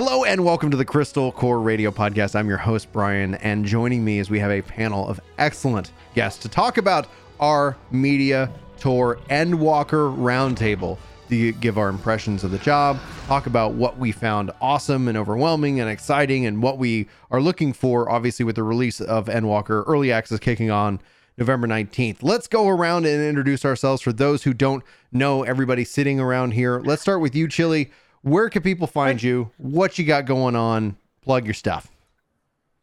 Hello and welcome to the Crystal Core Radio Podcast. I'm your host, Brian, and joining me is we have a panel of excellent guests to talk about our media tour Endwalker Roundtable to give our impressions of the job, talk about what we found awesome and overwhelming and exciting, and what we are looking for, obviously, with the release of Endwalker Early Access kicking on November 19th. Let's go around and introduce ourselves for those who don't know everybody sitting around here. Let's start with you, Chili. Where can people find you? What you got going on? Plug your stuff.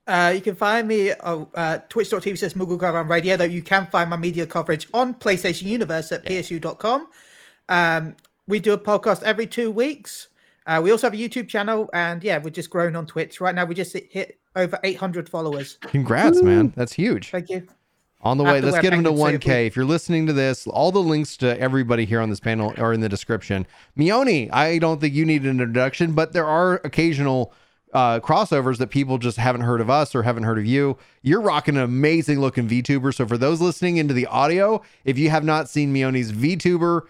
Uh, you can find me on uh, twitch.tv says Moogle Caravan Radio, though you can find my media coverage on PlayStation Universe at yeah. psu.com. Um, we do a podcast every two weeks. Uh, we also have a YouTube channel, and yeah, we're just growing on Twitch. Right now, we just hit over 800 followers. Congrats, Woo! man. That's huge. Thank you. On the way, let's get them to 1K. If you're listening to this, all the links to everybody here on this panel are in the description. Mioni, I don't think you need an introduction, but there are occasional uh, crossovers that people just haven't heard of us or haven't heard of you. You're rocking an amazing looking VTuber. So for those listening into the audio, if you have not seen Mioni's VTuber,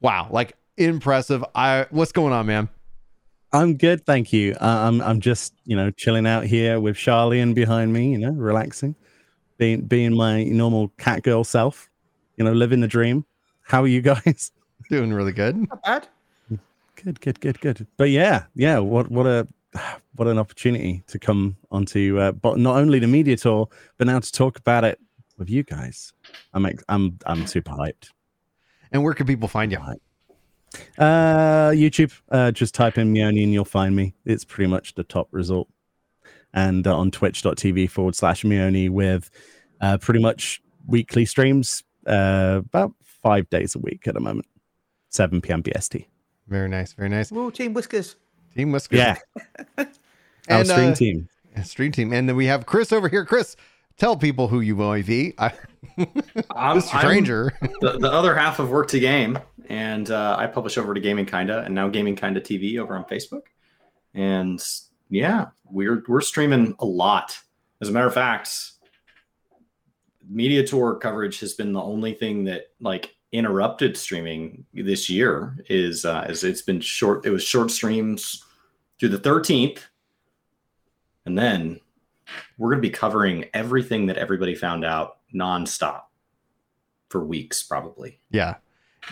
wow, like impressive. I what's going on, man? I'm good, thank you. Uh, I'm I'm just you know chilling out here with Charlie behind me, you know, relaxing being being my normal cat girl self, you know, living the dream. How are you guys? Doing really good. Not bad. Good, good, good, good. But yeah, yeah. What what a what an opportunity to come onto, uh, but not only the media tour, but now to talk about it with you guys. I'm I'm I'm super hyped. And where can people find you? Uh, YouTube. Uh, just type in Mioni and you'll find me. It's pretty much the top result and uh, on twitch.tv forward slash Mioni with uh, pretty much weekly streams, uh, about five days a week at the moment, 7 p.m. BST. Very nice. Very nice. Woo, Team Whiskers. Team Whiskers. Yeah. Our and, stream uh, team. Stream team. And then we have Chris over here. Chris, tell people who you might be. I, I'm, stranger. I'm the, the, other half of Work to Game. And uh, I publish over to Gaming Kinda and now Gaming Kinda TV over on Facebook. And yeah, we're we're streaming a lot. As a matter of fact, media tour coverage has been the only thing that like interrupted streaming this year is uh is it's been short it was short streams through the 13th and then we're going to be covering everything that everybody found out nonstop for weeks probably. Yeah.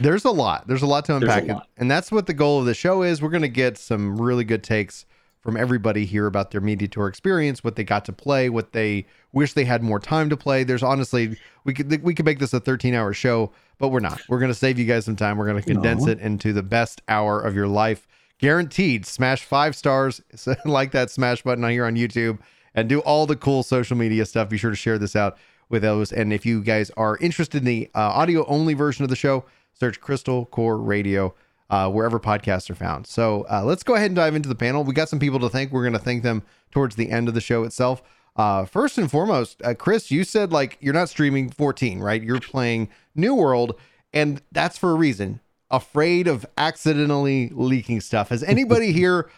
There's a lot. There's a lot to unpack. Lot. and that's what the goal of the show is. We're going to get some really good takes from everybody here about their media tour experience, what they got to play, what they wish they had more time to play. There's honestly, we could we could make this a 13 hour show, but we're not. We're gonna save you guys some time. We're gonna condense no. it into the best hour of your life, guaranteed. Smash five stars, like that smash button on here on YouTube, and do all the cool social media stuff. Be sure to share this out with those. And if you guys are interested in the uh, audio only version of the show, search Crystal Core Radio uh, wherever podcasts are found. So uh, let's go ahead and dive into the panel. We got some people to thank. We're going to thank them towards the end of the show itself. Uh, first and foremost, uh, Chris, you said like you're not streaming 14, right? You're playing New World, and that's for a reason. Afraid of accidentally leaking stuff. Has anybody here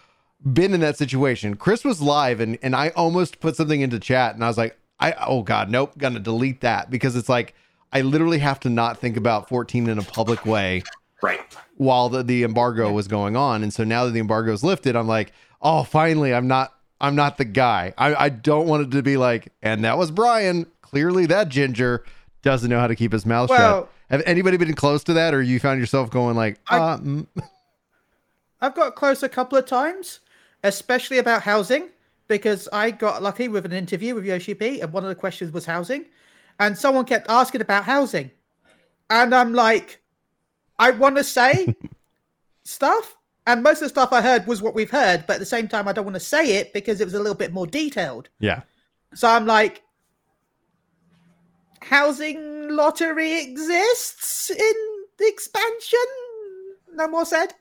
been in that situation? Chris was live, and and I almost put something into chat, and I was like, I oh god, nope, gonna delete that because it's like I literally have to not think about 14 in a public way right while the, the embargo was going on. And so now that the embargo is lifted i'm like oh finally i'm not i'm not the guy. I, I don't want it to be like and that was brian. Clearly that ginger doesn't know how to keep his mouth well, shut have anybody been close to that or you found yourself going like uh, mm. i've got close a couple of times especially about housing because i got lucky with an interview with yoshi p and one of the questions was housing and someone kept asking about housing. And i'm like I want to say stuff, and most of the stuff I heard was what we've heard, but at the same time, I don't want to say it because it was a little bit more detailed. Yeah. So I'm like, housing lottery exists in the expansion. No more said.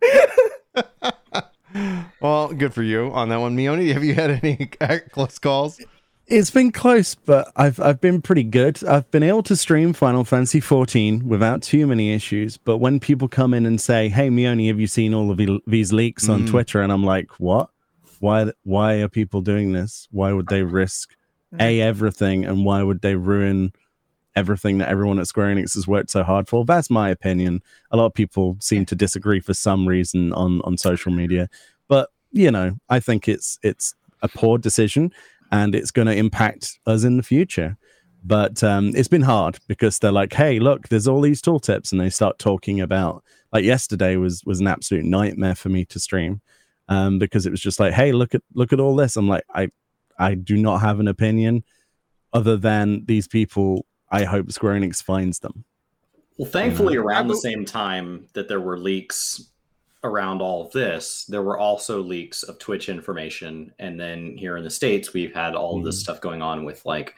well, good for you on that one, Mioni. Have you had any close calls? It's been close, but I've I've been pretty good. I've been able to stream Final Fantasy 14 without too many issues. But when people come in and say, "Hey, Mioni, have you seen all of these leaks on mm. Twitter?" and I'm like, "What? Why? Why are people doing this? Why would they risk a mm. everything, and why would they ruin everything that everyone at Square Enix has worked so hard for?" That's my opinion. A lot of people seem to disagree for some reason on on social media, but you know, I think it's it's a poor decision and it's going to impact us in the future. But um, it's been hard because they're like, "Hey, look, there's all these tooltips," and they start talking about like yesterday was was an absolute nightmare for me to stream um, because it was just like, "Hey, look at look at all this." I'm like, I I do not have an opinion other than these people. I hope Square Enix finds them. Well, thankfully, around the same time that there were leaks around all of this, there were also leaks of Twitch information. And then here in the States, we've had all of this mm-hmm. stuff going on with like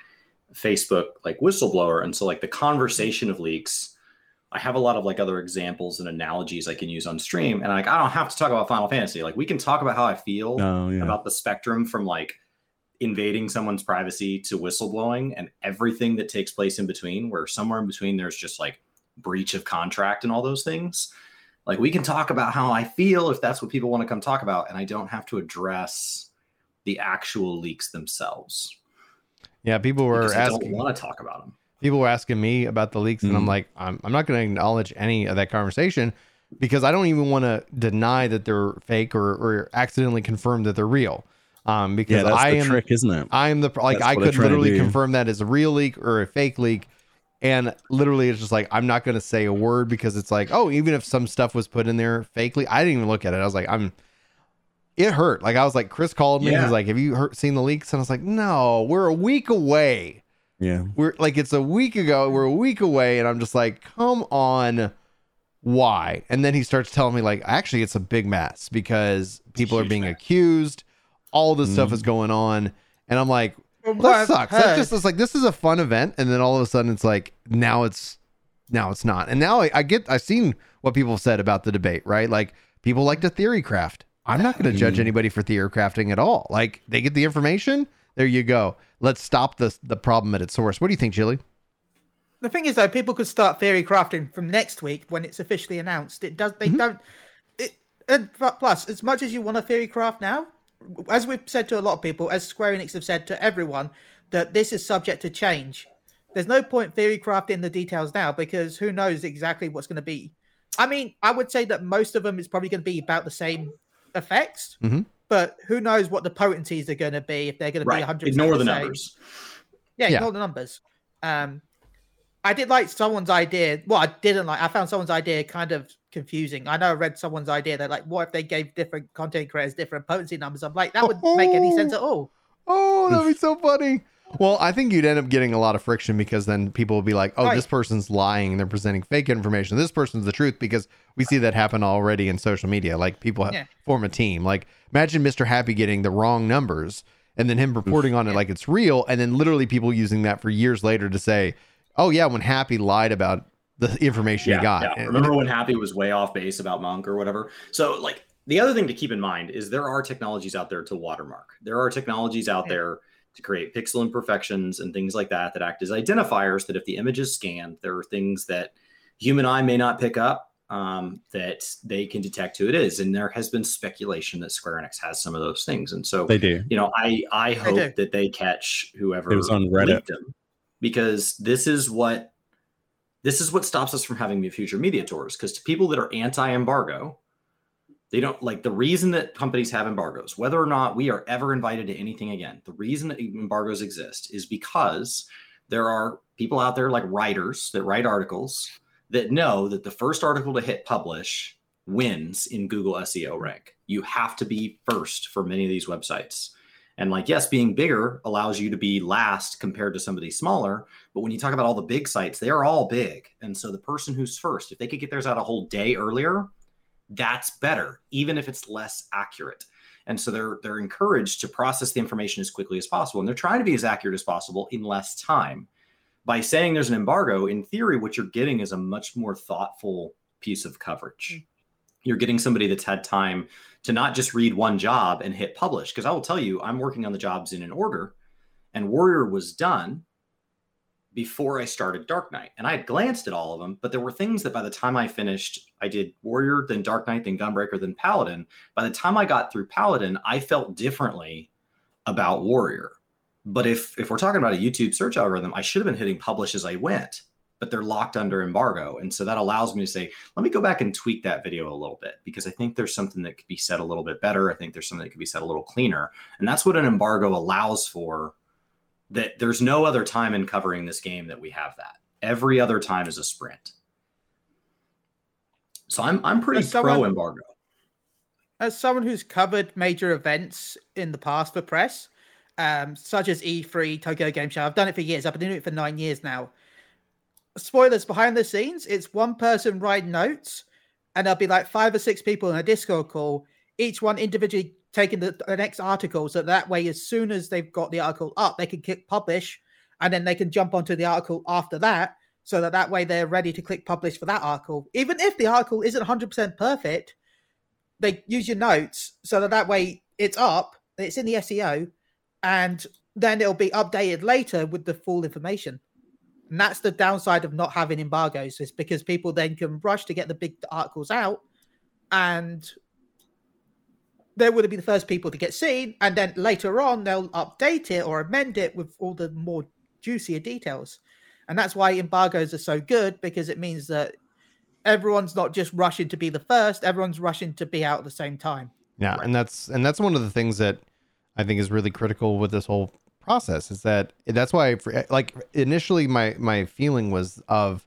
Facebook, like whistleblower. And so, like, the conversation of leaks, I have a lot of like other examples and analogies I can use on stream. And like, I don't have to talk about Final Fantasy. Like, we can talk about how I feel oh, yeah. about the spectrum from like invading someone's privacy to whistleblowing and everything that takes place in between, where somewhere in between there's just like breach of contract and all those things like we can talk about how I feel if that's what people want to come talk about, and I don't have to address the actual leaks themselves. Yeah, people were asking. want to talk about them. People were asking me about the leaks, mm and I'm mm. like, I'm, I'm not going to acknowledge any of that conversation because I don't even want to deny that they're fake or, or accidentally confirm that they're real. Um, because yeah, I am trick, isn't it? I am the like that's I could literally confirm that as a real leak or a fake leak and literally, it's just like, I'm not going to say a word because it's like, oh, even if some stuff was put in there fakely, I didn't even look at it. I was like, I'm, it hurt. Like, I was like, Chris called me. Yeah. He's like, have you heard, seen the leaks? And I was like, no, we're a week away. Yeah. We're like, it's a week ago. We're a week away. And I'm just like, come on. Why? And then he starts telling me, like, actually, it's a big mess because people are being accused. All this mm stuff is going on. And I'm like, that sucks. That just is like this is a fun event, and then all of a sudden it's like now it's now it's not. And now I, I get I've seen what people said about the debate, right? Like people like to theory craft. I'm not going to judge mm. anybody for theory crafting at all. Like they get the information, there you go. Let's stop the the problem at its source. What do you think, Chili? The thing is, though, people could start theory crafting from next week when it's officially announced. It does. They mm-hmm. don't. It and plus, as much as you want a theory craft now, as we've said to a lot of people, as Square Enix have said to everyone, that this is subject to change. There's no point theory crafting the details now because who knows exactly what's going to be. I mean, I would say that most of them is probably going to be about the same effects, mm-hmm. but who knows what the potencies are going to be if they're going to right. be 100 Ignore the, the numbers. Yeah, ignore yeah. the numbers. Um, I did like someone's idea. Well, I didn't like. I found someone's idea kind of confusing. I know I read someone's idea that like, what if they gave different content creators different potency numbers? I'm like, that would oh, make any sense at all. Oh, that'd be so funny. Well, I think you'd end up getting a lot of friction because then people will be like, "Oh, right. this person's lying. They're presenting fake information. This person's the truth." Because we see that happen already in social media. Like people have, yeah. form a team. Like imagine Mr. Happy getting the wrong numbers and then him reporting on it yeah. like it's real, and then literally people using that for years later to say, "Oh yeah, when Happy lied about the information yeah, you got. Yeah. Remember when Happy was way off base about Monk or whatever? So like the other thing to keep in mind is there are technologies out there to watermark. There are technologies out yeah. there to create pixel imperfections and things like that that act as identifiers that if the image is scanned, there are things that human eye may not pick up um, that they can detect who it is. And there has been speculation that Square Enix has some of those things. And so they do. You know, I I hope they that they catch whoever it was on Reddit them because this is what this is what stops us from having future media tours because to people that are anti-embargo they don't like the reason that companies have embargoes whether or not we are ever invited to anything again the reason that embargoes exist is because there are people out there like writers that write articles that know that the first article to hit publish wins in google seo rank. You have to be first for many of these websites and like, yes, being bigger allows you to be last compared to somebody smaller. But when you talk about all the big sites, they are all big. And so the person who's first, if they could get theirs out a whole day earlier, that's better, even if it's less accurate. And so they're they're encouraged to process the information as quickly as possible. And they're trying to be as accurate as possible in less time. By saying there's an embargo, in theory, what you're getting is a much more thoughtful piece of coverage. Mm-hmm. You're getting somebody that's had time to not just read one job and hit publish. Because I will tell you, I'm working on the jobs in an order, and Warrior was done before I started Dark Knight. And I had glanced at all of them, but there were things that by the time I finished, I did Warrior, then Dark Knight, then Gunbreaker, then Paladin. By the time I got through Paladin, I felt differently about Warrior. But if if we're talking about a YouTube search algorithm, I should have been hitting publish as I went but they're locked under embargo. And so that allows me to say, let me go back and tweak that video a little bit because I think there's something that could be said a little bit better. I think there's something that could be said a little cleaner. And that's what an embargo allows for. That there's no other time in covering this game that we have that. Every other time is a sprint. So I'm I'm pretty pro embargo. As someone who's covered major events in the past for press, um, such as E3, Tokyo Game Show, I've done it for years. I've been doing it for nine years now spoilers behind the scenes, it's one person writing notes, and there'll be like five or six people in a Discord call, each one individually taking the, the next article. So that way, as soon as they've got the article up, they can click publish, and then they can jump onto the article after that. So that that way they're ready to click publish for that article. Even if the article isn't 100% perfect, they use your notes so that that way it's up, it's in the SEO, and then it'll be updated later with the full information. And that's the downside of not having embargoes, is because people then can rush to get the big articles out and they would be the first people to get seen. And then later on, they'll update it or amend it with all the more juicier details. And that's why embargoes are so good because it means that everyone's not just rushing to be the first, everyone's rushing to be out at the same time. Yeah. Right. And that's, and that's one of the things that I think is really critical with this whole process is that that's why I, like initially my my feeling was of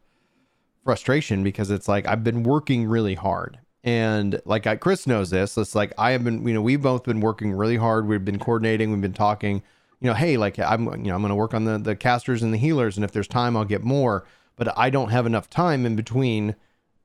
frustration because it's like I've been working really hard. And like I, Chris knows this. It's like I have been you know we've both been working really hard. We've been coordinating. We've been talking. You know hey like I'm you know I'm going to work on the the casters and the healers and if there's time I'll get more. But I don't have enough time in between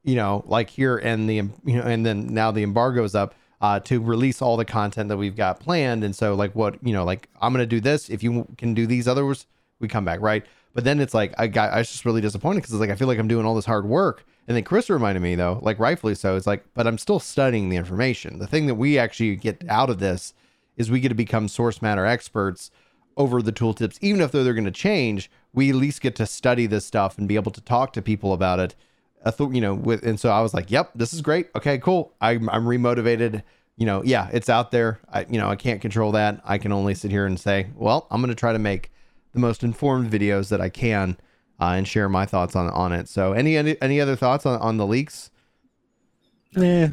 you know like here and the you know and then now the embargo's up uh, to release all the content that we've got planned. And so, like, what you know, like I'm gonna do this. If you can do these others, we come back, right? But then it's like I got I was just really disappointed because it's like I feel like I'm doing all this hard work. And then Chris reminded me though, like rightfully so, it's like, but I'm still studying the information. The thing that we actually get out of this is we get to become source matter experts over the tooltips, even if they're, they're going to change. We at least get to study this stuff and be able to talk to people about it you know, with and so I was like, "Yep, this is great. Okay, cool. I'm I'm remotivated. You know, yeah, it's out there. I you know I can't control that. I can only sit here and say, well, I'm going to try to make the most informed videos that I can uh, and share my thoughts on on it. So, any any, any other thoughts on on the leaks? Yeah,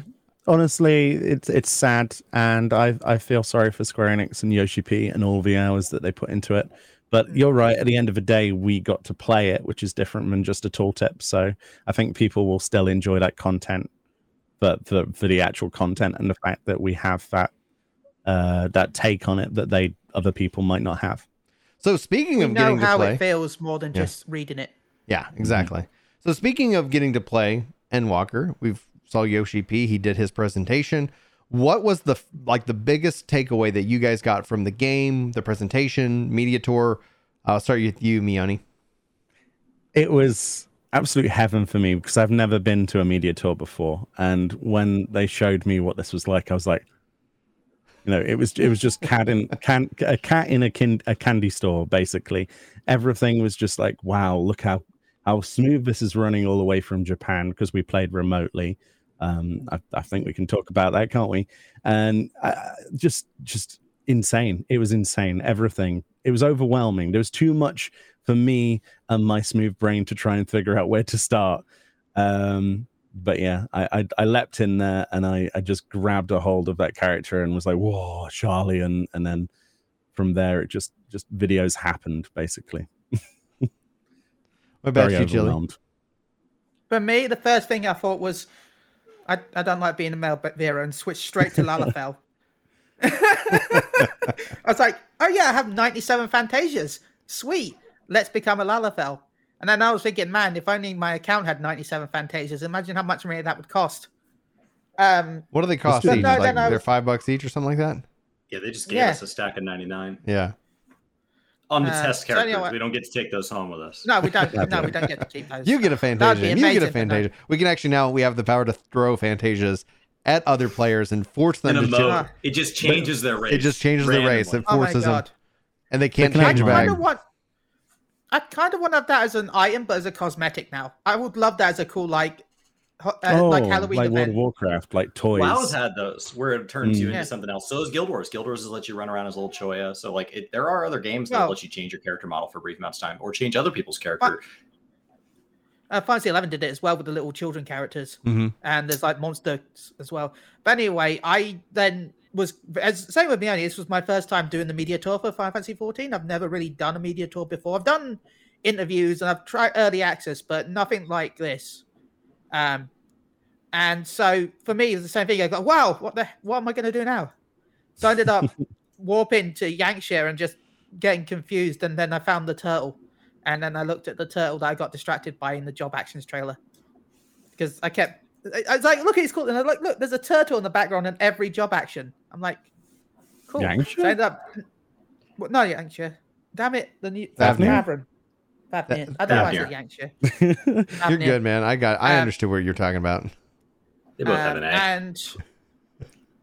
honestly, it's it's sad, and I I feel sorry for Square Enix and Yoshi P and all the hours that they put into it. But you're right. At the end of the day, we got to play it, which is different than just a tooltip. So I think people will still enjoy that content, but for, for the actual content and the fact that we have that uh, that take on it that they other people might not have. So speaking we of know how play, it feels more than yeah. just reading it. Yeah, exactly. Mm-hmm. So speaking of getting to play Endwalker, we've saw Yoshi P. He did his presentation what was the like the biggest takeaway that you guys got from the game, the presentation, media tour? I'll start with you, Mioni. It was absolute heaven for me because I've never been to a media tour before, and when they showed me what this was like, I was like, you know, it was it was just cat in can a cat in a, kin, a candy store basically. Everything was just like, wow, look how how smooth this is running all the way from Japan because we played remotely um, I, I, think we can talk about that, can't we? And uh, just, just insane. It was insane. Everything. It was overwhelming. There was too much for me and my smooth brain to try and figure out where to start. Um, but yeah, I, I, I leapt in there and I I just grabbed a hold of that character and was like, "Whoa, Charlie!" and and then from there it just just videos happened basically. what about Very you, Chili? For me, the first thing I thought was I, I don't like being a male but Viera and switch straight to Lalafell. I was like, oh yeah, I have 97 Fantasias. Sweet. Let's become a Lalafell. And then I was thinking, man, if only my account had 97 Fantasias, imagine how much money that would cost. Um, what do they cost each? No, like they're five bucks each or something like that? Yeah, they just gave yeah. us a stack of 99. Yeah on the uh, test characters. So we don't get to take those home with us. No, we don't. no, we don't get to keep those. You get a Fantasia. You get a Fantasia. We can actually now we have the power to throw Fantasias at other players and force them to. Mode. It just changes their race. It just changes their race. It oh forces oh them, and they can't change back. Want, I kind of want to have that as an item, but as a cosmetic now. I would love that as a cool like uh, oh, like Halloween like event. World of Warcraft, like toys. WoW's had those where it turns mm. you into yeah. something else. So is Guild Wars. Guild Wars has let you run around as little Choya. So like, it, there are other games that let you change your character model for a brief amounts of time, or change other people's character. Uh, Fantasy Eleven did it as well with the little children characters, Mhm. and there's like monsters as well. But anyway, I then was as same with me. Only this was my first time doing the media tour for Final Fantasy 14. I've never really done a media tour before. I've done interviews and I've tried early access, but nothing like this. Um, and so for me, it's the same thing. I go, wow, what the what am I going to do now? So I ended up warping to Yankshire and just getting confused, and then I found the turtle, and then I looked at the turtle that I got distracted by in the job actions trailer because I kept. I was like, look, it's cool, and I was like, look, there's a turtle in the background in every job action. I'm like, cool. Yankshire? So I ended up. Well, no, Yankshire. Damn it, the new Fafnir? Tavern. Fafnir. I don't know why I said Fafnir. Yankshire. You're Fafnir. good, man. I got. I Um, understood what you're talking about. They both have Um, an A. And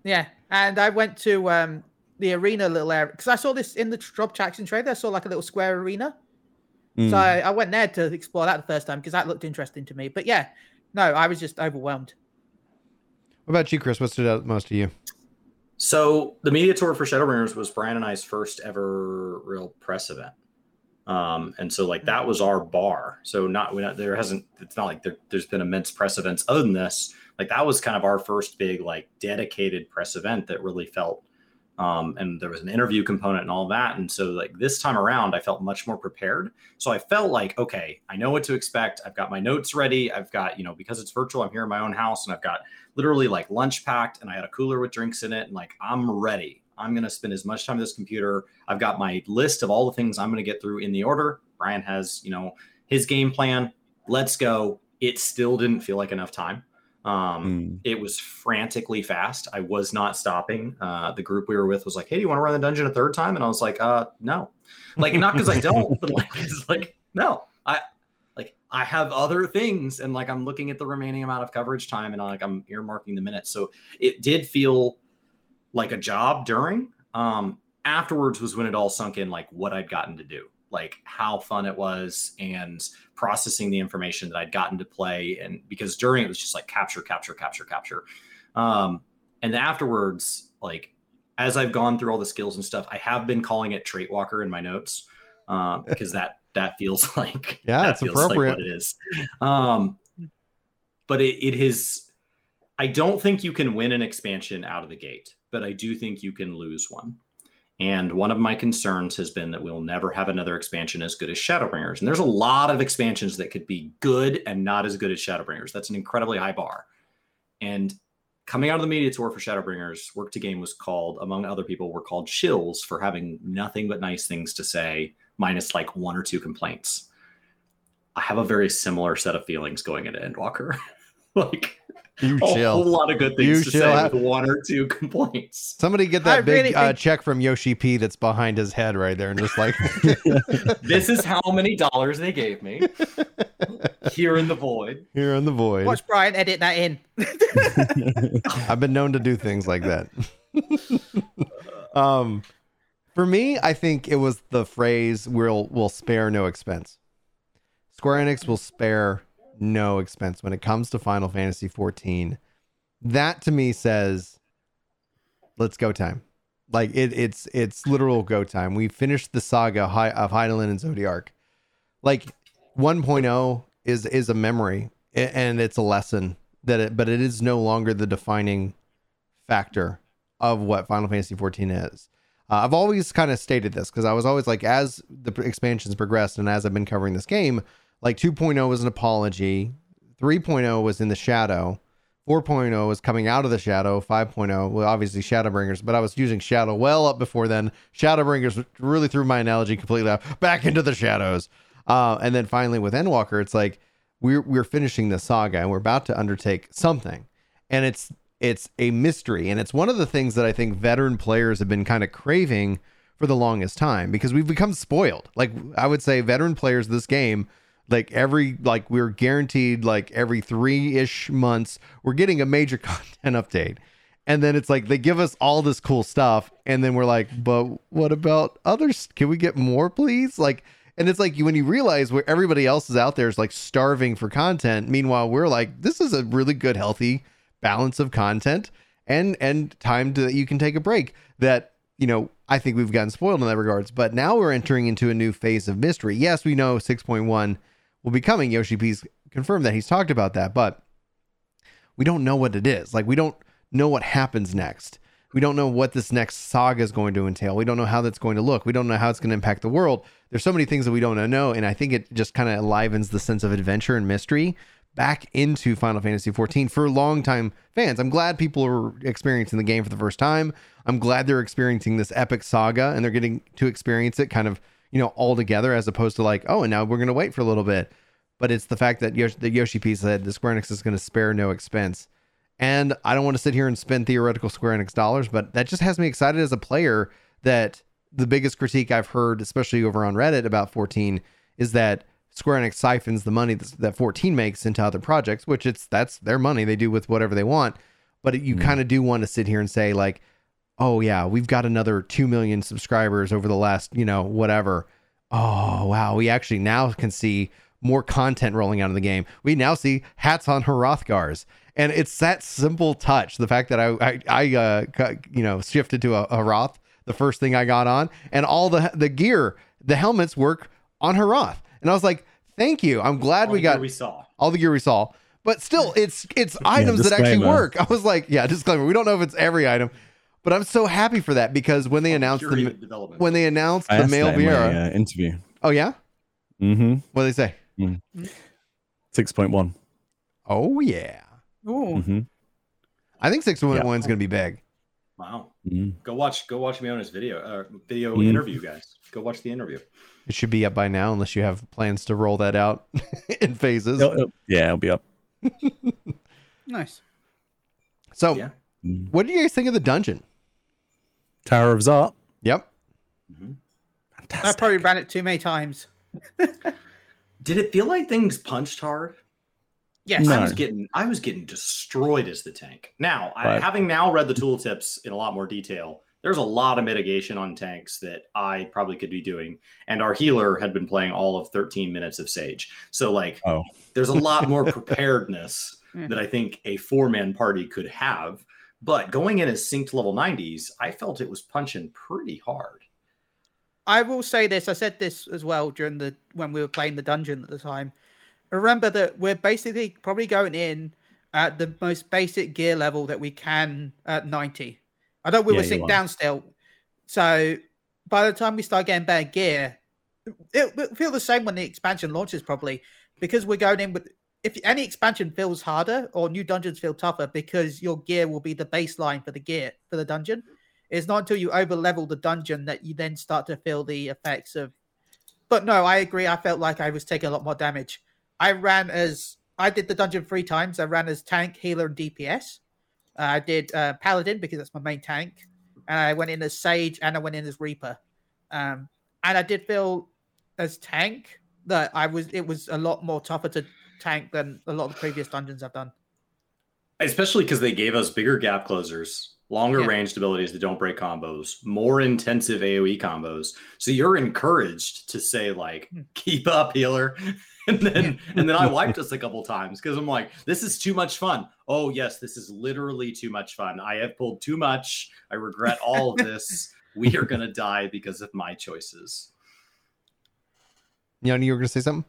yeah, and I went to um the arena little area because I saw this in the job action trailer. I saw like a little square arena. Mm. So I, I went there to explore that the first time because that looked interesting to me. But yeah, no, I was just overwhelmed. What about you, Chris? What stood out most to you? So the media tour for Shadowbringers was Brian and I's first ever real press event. Um, and so like that was our bar. So not, we not there hasn't it's not like there, there's been immense press events other than this. Like that was kind of our first big like dedicated press event that really felt um, and there was an interview component and all that. And so like this time around, I felt much more prepared. So I felt like, okay, I know what to expect. I've got my notes ready. I've got, you know, because it's virtual, I'm here in my own house and I've got literally like lunch packed and I had a cooler with drinks in it. And like, I'm ready. I'm going to spend as much time with this computer. I've got my list of all the things I'm going to get through in the order. Brian has, you know, his game plan. Let's go. It still didn't feel like enough time. Um, Mm. It was frantically fast. I was not stopping. Uh, the group we were with was like, "Hey, do you want to run the dungeon a third time?" And I was like, "Uh, no." Like, not because I don't, but like, it's like, no. I like I have other things, and like I'm looking at the remaining amount of coverage time, and like I'm earmarking the minutes. So it did feel like a job during. Um, afterwards was when it all sunk in, like what I'd gotten to do, like how fun it was, and processing the information that I'd gotten to play. And because during it was just like capture, capture, capture, capture. Um, and afterwards, like as I've gone through all the skills and stuff, I have been calling it Trait Walker in my notes uh, because that that feels like Yeah, that it's feels appropriate. Like what it is. Um, but it, it is. I don't think you can win an expansion out of the gate, but I do think you can lose one. And one of my concerns has been that we'll never have another expansion as good as Shadowbringers. And there's a lot of expansions that could be good and not as good as Shadowbringers. That's an incredibly high bar. And coming out of the media tour for Shadowbringers, Work to Game was called, among other people, were called shills for having nothing but nice things to say, minus like one or two complaints. I have a very similar set of feelings going into Endwalker. like You chill. a whole lot of good things You to chill say with one or two complaints. Somebody get I that big really uh, think- check from Yoshi P that's behind his head right there, and just like this is how many dollars they gave me here in the void. here in the void. Watch Brian edit that in. I've been known to do things like that. um, for me, I think it was the phrase "we'll we'll spare no expense." Square Enix will spare no expense when it comes to Final Fantasy 14. That to me says, "Let's go time." Like it, it's it's literal go time. We finished the saga of Hydaelyn and Zodiark. Like 1.0 is is a memory and it's a lesson that it, but it is no longer the defining factor of what Final Fantasy 14 is. Uh, I've always kind of stated this because I was always like, as the expansions progressed and as I've been covering this game, like 2.0 was an apology, 3.0 was in the shadow, 4.0 was coming out of the shadow, 5.0, well, obviously Shadowbringers, but I was using Shadow well up before then. Shadowbringers really threw my analogy completely out, back into the shadows. Uh, and then finally with Endwalker, it's like we're we're finishing the saga and we're about to undertake something, and it's it's a mystery, and it's one of the things that I think veteran players have been kind of craving for the longest time because we've become spoiled. Like I would say, veteran players this game, like every like we're guaranteed like every three ish months we're getting a major content update. And then it's like they give us all this cool stuff, and then we're like, but what about others? Can we get more, please? Like, and it's like when you realize where everybody else is out there is like starving for content. Meanwhile, we're like, this is a really good, healthy balance of content and and time to, that you can take a break. That you know, I think we've gotten spoiled in that regards. But now we're entering into a new phase of mystery. Yes, we know 6.1 will be coming. Yoshi P's confirmed that he's talked about that, but we don't know what it is. Like we don't know what happens next. We don't know what this next saga is going to entail. We don't know how that's going to look. We don't know how it's going to impact the world. There's so many things that we don't know, and I think it just kind of enlivens the sense of adventure and mystery back into Final Fantasy 14 for longtime fans. I'm glad people are experiencing the game for the first time. I'm glad they're experiencing this epic saga and they're getting to experience it kind of, you know, all together as opposed to like, oh, and now we're going to wait for a little bit. But it's the fact that Yoshi, the Yoshi P said the Square Enix is going to spare no expense. And I don't want to sit here and spend theoretical Square Enix dollars, but that just has me excited as a player that the biggest critique I've heard, especially over on Reddit about 14, is that Square Enix siphons the money that 14 makes into other projects, which it's that's their money. They do with whatever they want. But you mm. kind of do want to sit here and say like, oh yeah, we've got another two million subscribers over the last you know whatever. Oh wow, we actually now can see more content rolling out of the game. We now see hats on Hrothgars, and it's that simple touch. The fact that I I, I uh, you know shifted to a, a Hroth, the first thing I got on, and all the the gear, the helmets work on Hroth and I was like, thank you. I'm glad all we got we saw all the gear we saw. But still, it's it's items that actually work. I was like, yeah, disclaimer. We don't know if it's every item, but I'm so happy for that because when they announced the when they announced I the male Viera uh, interview. Oh yeah. Mm-hmm. What did they say? Mm. Six point one. Oh yeah. Oh. Mm-hmm. I think six point one is going to be big. Wow. Mm-hmm. Go watch go watch Mioni's video uh, video mm-hmm. interview, guys. Go watch the interview. It should be up by now, unless you have plans to roll that out in phases. It'll, it'll, yeah, it'll be up. nice. So, yeah. what do you guys think of the dungeon? Tower of Zot. Yep. Mm-hmm. I probably ran it too many times. Did it feel like things punched hard? Yes, no. I was getting I was getting destroyed as the tank. Now, I, having now read the tooltips in a lot more detail, there's a lot of mitigation on tanks that I probably could be doing. And our healer had been playing all of 13 minutes of Sage. So, like, oh. there's a lot more preparedness hmm. that I think a four man party could have. But going in as synced level 90s, I felt it was punching pretty hard. I will say this. I said this as well during the when we were playing the dungeon at the time. Remember that we're basically probably going in at the most basic gear level that we can at 90 I know we yeah, were synced down still. So by the time we start getting better gear, it will feel the same when the expansion launches, probably because we're going in with. If any expansion feels harder or new dungeons feel tougher, because your gear will be the baseline for the gear for the dungeon. It's not until you over level the dungeon that you then start to feel the effects of. But no, I agree. I felt like I was taking a lot more damage. I ran as I did the dungeon three times. I ran as tank, healer, and DPS. Uh, I did uh, Paladin because that's my main tank, and I went in as Sage and I went in as Reaper. Um, and I did feel as tank that I was it was a lot more tougher to tank than a lot of the previous dungeons I've done. Especially because they gave us bigger gap closers, longer yeah. ranged abilities that don't break combos, more intensive AoE combos. So you're encouraged to say like, hmm. "Keep up, healer." and then and then I wiped us a couple times because I'm like, this is too much fun. Oh yes, this is literally too much fun. I have pulled too much. I regret all of this. we are gonna die because of my choices. Yanni, you were gonna say something?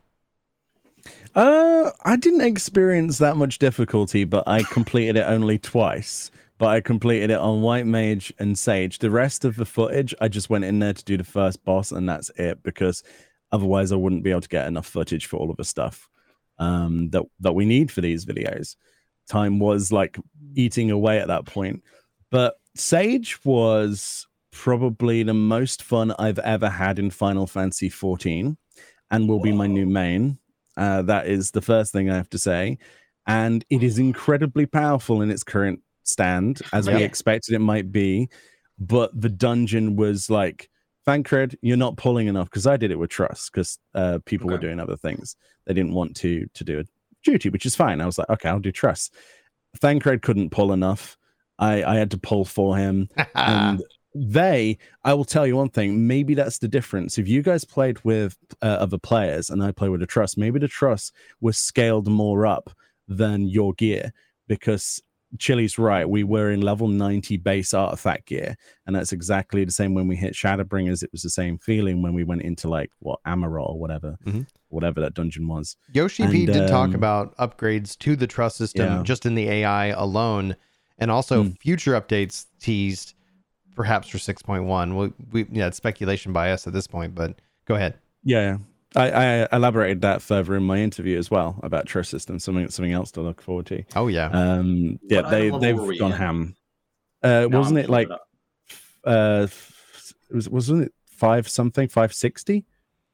Uh, I didn't experience that much difficulty, but I completed it only twice. But I completed it on White Mage and Sage. The rest of the footage, I just went in there to do the first boss, and that's it because Otherwise, I wouldn't be able to get enough footage for all of the stuff um, that that we need for these videos. Time was like eating away at that point. But Sage was probably the most fun I've ever had in Final Fantasy 14 and will Whoa. be my new main. Uh, that is the first thing I have to say. And it is incredibly powerful in its current stand, as yeah. we expected it might be. But the dungeon was like Thancred, you're not pulling enough because I did it with trust because uh, people okay. were doing other things. They didn't want to to do a duty, which is fine. I was like, okay, I'll do trust. Thancred couldn't pull enough. I, I had to pull for him. and they, I will tell you one thing, maybe that's the difference. If you guys played with uh, other players and I play with a trust, maybe the trust was scaled more up than your gear because Chili's right. We were in level 90 base artifact gear, and that's exactly the same when we hit Shadowbringers. It was the same feeling when we went into like what Amaurot or whatever, Mhm. whatever that dungeon was. Yoshi And, P did talk um, about upgrades to the trust system Yeah. just in the AI alone, and also Hmm. future updates teased, perhaps for six point one. We, we yeah, it's speculation by us at this point, but go ahead. Yeah, I, I elaborated that further in my interview as well about trust system. Something something else to look forward to. Oh yeah, Um, yeah, What they they've gone in? ham. Uh, No, wasn't I'm it like pulling uh, was wasn't it five something five sixty,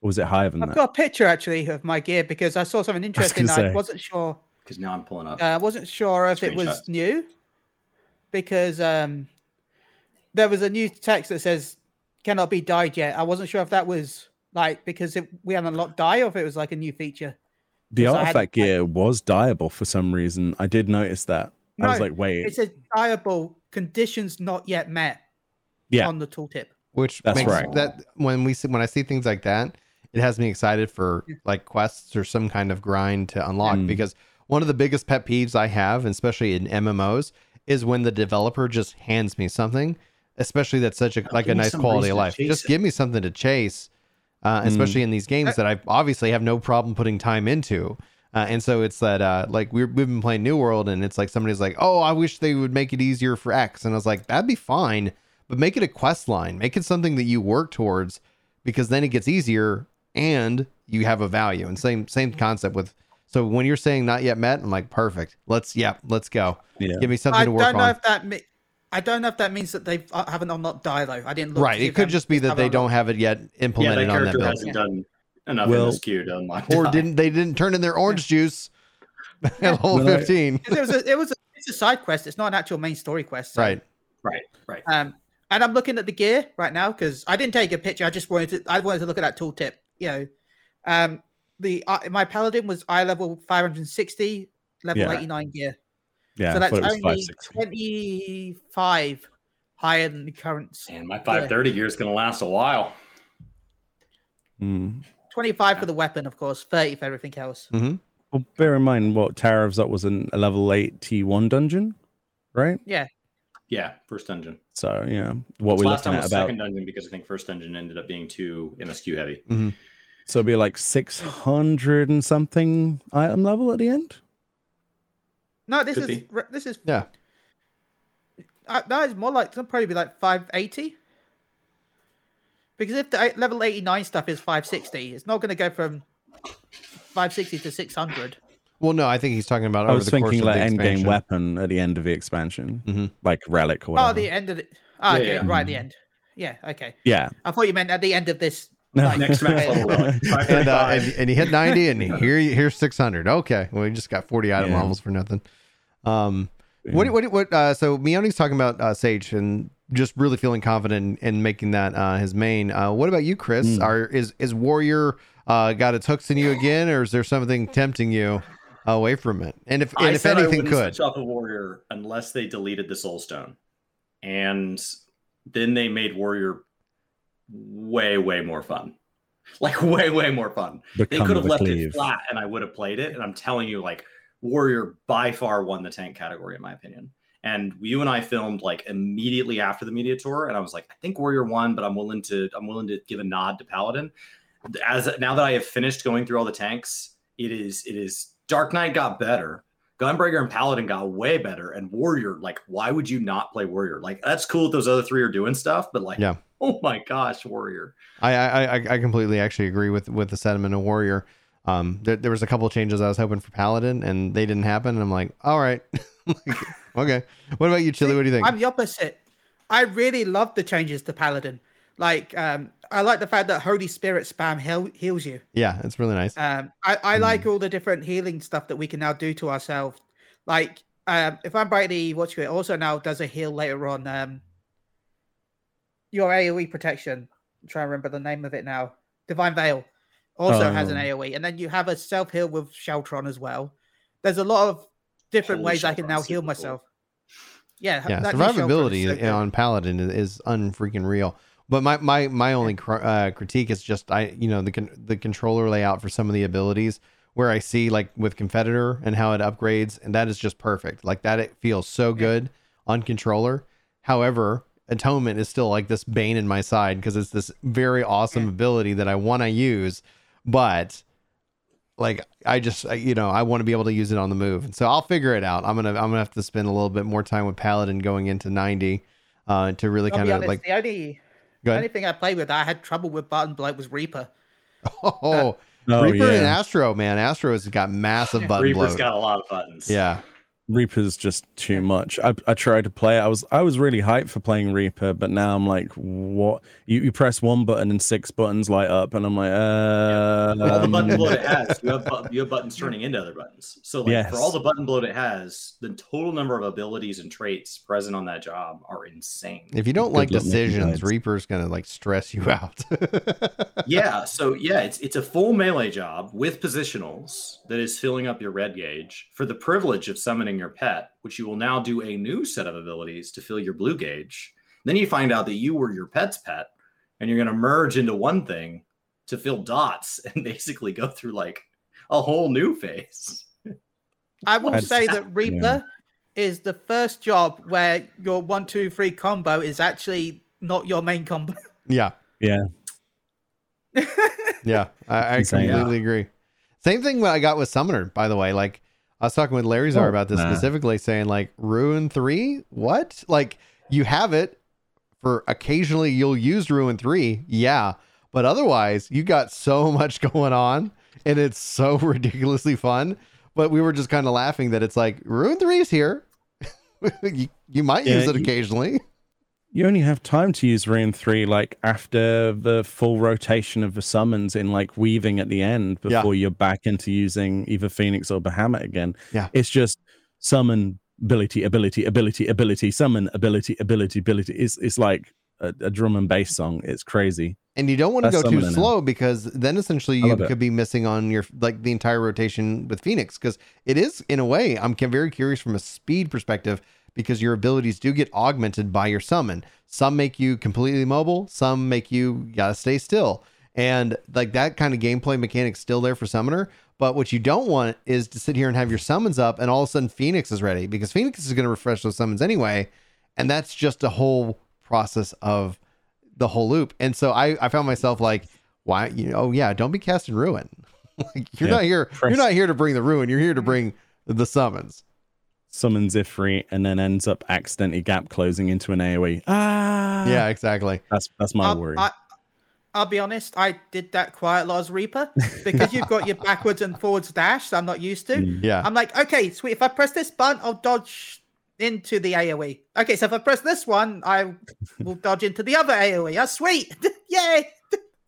or was it higher than I've that? got a picture actually of my gear because I saw something interesting. gonna I, wasn't sure. Because now I'm pulling up. uh, I wasn't sure if it was new because um, there was a new text that says cannot be died yet. I wasn't sure if that was like because it, we haven't unlocked die or if it was like a new feature. the because I had- artifact gear was dyeable for some reason. I did notice that. I was like, wait, It says dyeable conditions not yet met Yeah. on the tooltip. which That's makes right. that when we see when I see things like that, it has me excited for like quests or some kind of grind to unlock Mm. because one of the biggest pet peeves I have, especially in MMOs, is when the developer just hands me something, especially that's such a like a nice quality of life. Just it. give me something to chase, uh, Mm. especially in these games that I obviously have no problem putting time into. Uh, and so it's that uh, like we're, we've been playing New World, and it's like somebody's like, "Oh, I wish they would make it easier for X," and I was like, "That'd be fine, but make it a quest line. Make it something that you work towards, because then it gets easier and you have a value." And same same concept with. So when you're saying not yet met, I'm like, perfect. Let's yeah, let's go. yeah. Give me something I to don't work know on. if that. Me- I don't know if that means that they uh, haven't unlocked dye though. I didn't look. Right. It could just be that they don't have it yet yeah, implemented that on that character build, hasn't done enough Well- in this queue to unlock. or dye. didn't they didn't turn in their orange juice at level Well, I- 15. 'Cause It was a, it was a, it's a side quest. It's not an actual main story quest. so- Right. Right, right. Um, and I'm looking at the gear right now because I didn't take a picture. I just wanted to. I wanted to look at that tooltip. You know, um, the uh, my paladin was eye level 560, level Yeah. 89 gear. Yeah, so that's thought it was only 25 higher than the current. And my 530 gear is going to last a while. Mm. 25 for the weapon, of course. 30 for everything else. hmm Well, bear in mind what Tower of Zot was in a level 8 T1 dungeon, right? Yeah. Yeah, first dungeon. So, yeah, what we're last looking time at was about. second dungeon because I think first dungeon ended up being too MSQ heavy. So it'll be like 600 and something item level at the end? No, this Could is be. this is Yeah. uh, no, it's more like it'll probably be like 580. Because if the level 89 stuff is 560, it's not going to go from 560 to 600. Well, no, I think he's talking about I over was the course thinking of like the end game weapon at the end of the expansion, Mhm. like relic or whatever. Oh, the end of it. Oh, Yeah, okay, yeah. right at the end. Yeah, okay. yeah. I thought you meant at the end of this. No. like, Next max level and, uh, and, and he hit 90 and here here's 600 okay well he just got 40 item Yeah. levels for nothing um what what what uh so Mioni's talking about uh sage and just really feeling confident in, in making that uh his main uh what about you chris Mm. are is is warrior uh got its hooks in you again or is there something tempting you away from it and if and I if said anything wouldn't could switch off a warrior unless they deleted the soul stone, and then they made warrior way way more fun, like way way more fun. they could have the left cleave. it flat, and I would have played it. And I'm telling you, like warrior by far won the tank category in my opinion. And you and I filmed like immediately after the media tour, and I was like, I think warrior won, but I'm willing to I'm willing to give a nod to paladin. As now that I have finished going through all the tanks, it is it is Dark Knight got better. Gunbreaker and Paladin got way better, and Warrior, like, why would you not play Warrior? Like, that's cool that those other three are doing stuff, but like, Yeah. oh my gosh, Warrior. I, I I I completely actually agree with with the sentiment of Warrior. Um, there, there was a couple of changes I was hoping for Paladin, and they didn't happen. And I'm like, all right, Like, okay. What about you, Chili? What do you think? I'm the opposite. I really love the changes to Paladin. Like, um, I like the fact that Holy Spirit spam heal- heals you. yeah, it's really nice. Um, I, I Hmm. like all the different healing stuff that we can now do to ourselves. Like, um, if I'm rightly watching it, also now does a heal later on. Um, your AOE protection. I'm trying to remember the name of it now. Divine Veil also has an Oh. AOE, and then you have a self heal with Sheltron as well. There's a lot of different Holy ways I can now super heal cool. myself. Yeah, yeah, that new Sheltron is survivability so on Paladin is, is unfreaking real. But my my my only cr- uh, critique is just I you know the con- the controller layout for some of the abilities where I see like with Confiteor and how it upgrades, and that is just perfect. Like that, it feels so good on controller. However, Atonement is still like this bane in my side because it's this very awesome Yeah. ability that I want to use, but like I just I- you know I want to be able to use it on the move, and so I'll figure it out. I'm gonna I'm gonna have to spend a little bit more time with Paladin going into 90 uh, to really kind of like the only go the only thing I played with I had trouble with button bloat was Reaper. Oh, Oh, Reaper and. Astro, man, Astro has got massive Yeah. button Reaper's bloat. got a lot of buttons. yeah, Reaper's just too much. I, I tried to play it. I was I was really hyped for playing Reaper, but now I'm like, what? You, you press one button and six buttons light up, and I'm like, uh, all the button um, bloat it has, you have, bu- you have buttons turning into other buttons. So, like, for all the button bloat it has, the total number of abilities and traits present on that job are insane. if you don't Good like decisions. Reaper's gonna like stress you out. yeah, so yeah, it's it's a full melee job with positionals that is filling up your red gauge for the privilege of summoning your pet, which you will now do a new set of abilities to fill your blue gauge. Then you find out that you were your pet's pet, and you're going to merge into one thing to fill dots and basically go through like a whole new phase. I will I'd- say that Reaper is the first job where your one, two, three combo is actually not your main combo. yeah, yeah, yeah, I, I Insane. completely agree. Same thing what I got with Summoner, by the way. Like I was talking with Larry Czar Oh, about this nah. specifically, saying like Ruin three, what? Like you have it for occasionally you'll use Ruin three, yeah, but otherwise you got so much going on, and it's so ridiculously fun. But we were just kind of laughing that it's like Ruin three is here. you, you might Yeah, use it occasionally. You only have time to use Ruin three like after the full rotation of the summons in like weaving at the end Yeah. before you're back into using either Phoenix or Bahamut again. Yeah. it's just summon ability, ability, ability, ability, summon ability, ability, ability. It's it's like a, a drum and bass song. It's crazy. And you don't want to That's go too summoning now. slow because then essentially you love it. could be missing on your like the entire rotation with Phoenix because it is in a way I'm very curious from a speed perspective because your abilities do get augmented by your summon. Some make you completely mobile, some make you gotta stay still. And like that kind of gameplay mechanic's still there for summoner. But what you don't want is to sit here and have your summons up and all of a sudden Phoenix is ready because Phoenix is going to refresh those summons anyway. And that's just a whole process of the whole loop. And so I, I found myself like, why, you know, oh yeah, don't be casting ruin. like you're Yeah, not here, you're not here to bring the ruin. You're here to bring the summons. Summons Ifrit and then ends up accidentally gap closing into an AoE. Ah, yeah, exactly. that's that's my I'll, worry. I, I'll be honest, I did that quite a lot as Reaper because you've got your backwards and forwards dash that I'm not used to. Mm. Yeah. I'm like, okay, sweet. If I press this button, I'll dodge into the AoE. Okay, so if I press this one, I will dodge into the other AoE. That's sweet. Yay!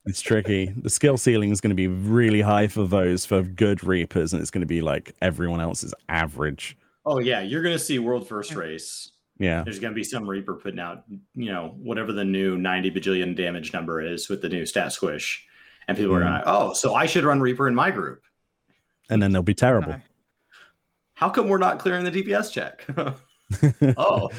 It's tricky. The skill ceiling is going to be really high for those for good reapers, and it's going to be like everyone else's average. Oh yeah, you're gonna see world first race. Yeah, There's gonna be some Reaper putting out, you know, whatever the new 90 bajillion damage number is with the new stat squish. And people are Mhm. gonna, oh, so I should run Reaper in my group. and then they'll be terrible. No. How come we're not clearing the DPS check? oh,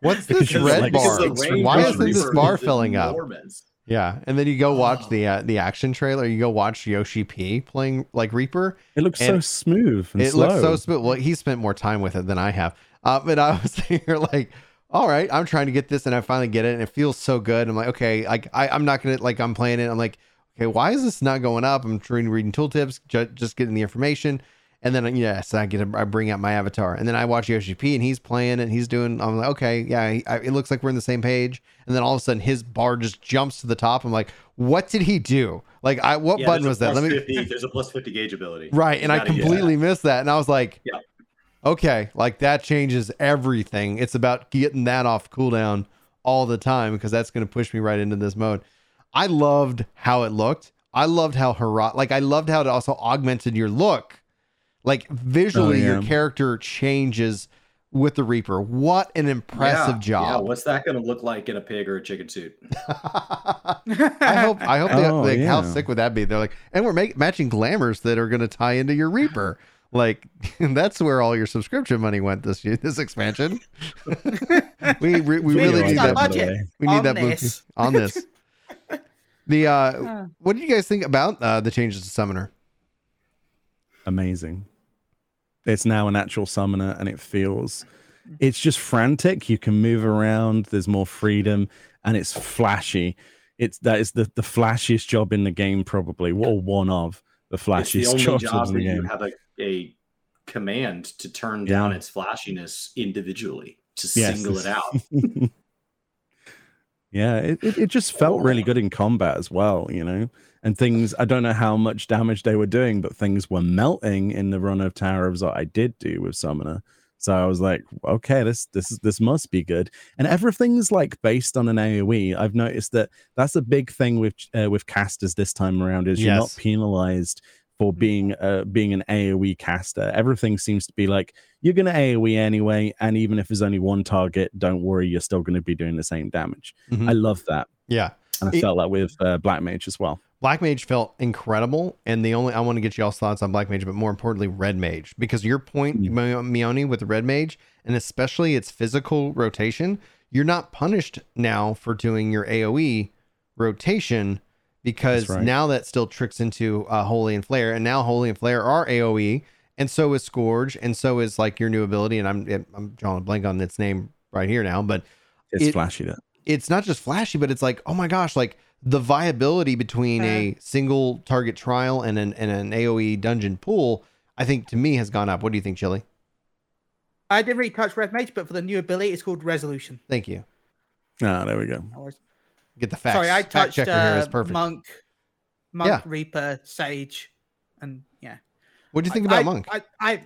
What's this red like, bar? Why isn't this bar filling up? enormous. Yeah. And then you go watch Oh. the uh, the action trailer. You go watch Yoshi P playing like Reaper. It looks so smooth and it slow. looks so smooth. Well, he spent more time with it than I have. Uh, but I was here like, all right, I'm trying to get this, and I finally get it, and it feels so good. I'm like, okay, like I, I'm not gonna like I'm playing it. I'm like, okay, why is this not going up? I'm trying reading tooltips, ju- just getting the information, and then yes, I get a, I bring out my avatar, and then I watch Yoshi P, and he's playing, and he's doing. I'm like, okay, yeah, he, I, it looks like we're in the same page, and then all of a sudden his bar just jumps to the top. I'm like, what did he do? Like, I what Yeah, button was that? Let me 50, there's a plus 50 gauge ability. Right. And I completely missed that. And I was like, Yeah. okay, like that changes everything. It's about getting that off cooldown all the time because that's going to push me right into this mode. I loved how it looked. I loved how hero like I loved how it also augmented your look. Like visually, your yeah. character changes with the Reaper. What an impressive Yeah, Yeah, job. what's that going to look like in a pig or a chicken suit? I hope I hope they Oh, like how sick would that be? They're like, and we're make, matching glamours that are going to tie into your Reaper. Like that's where all your subscription money went this year, this expansion. we we, we We really need need that that. budget. We need on that blue- this. on this. The uh, Uh. what did you guys think about uh, the changes to Summoner? amazing. It's now an actual summoner and it feels mm-hmm. it's just frantic. You can move around, there's more freedom, and it's flashy. It's that is the, the flashiest job in the game, probably, or one of the flashiest it's the only jobs job in that game. you have a, a command to turn Yeah. down its flashiness individually to Yes, single it out. yeah, it, it, it just felt really good in combat as well, you know. And things I don't know how much damage they were doing, but things were melting in the run of Tower of Zot I did do with Summoner. So I was like, okay, this this this must be good. And everything's like based on an AOE. I've noticed that that's a big thing with uh, with casters this time around is you're not penalized for being uh being an AOE caster. Everything seems to be like you're gonna AOE anyway, and even if there's only one target, don't worry, you're still gonna be doing the same damage. Mhm. I love that. yeah. And I It- felt that with uh, Black Mage as well. Black Mage felt incredible, and the only I want to get y'all's thoughts on Black Mage, but more importantly, Red Mage, because your point, Mm. Mioni, with Red Mage, and especially its physical rotation, you're not punished now for doing your AOE rotation because right. now that still tricks into uh, Holy and Flare, and now Holy and Flare are AOE, and so is Scourge, and so is like your new ability, and I'm I'm drawing a blank on its name right here now, but It's It- flashy that. it's not just flashy, but it's like, oh my gosh, like the viability between a single target trial and an and an AOE dungeon pool, I think to me has gone up. What do you think, Chili? I didn't really touch Red Mage, but for the new ability, it's called Resolution. Thank you. Ah, there we go. Get the facts. Sorry, I touched checker here is uh, perfect. Monk, Monk, Yeah. Reaper, Sage, and yeah. What do you think I, about Monk? I, I,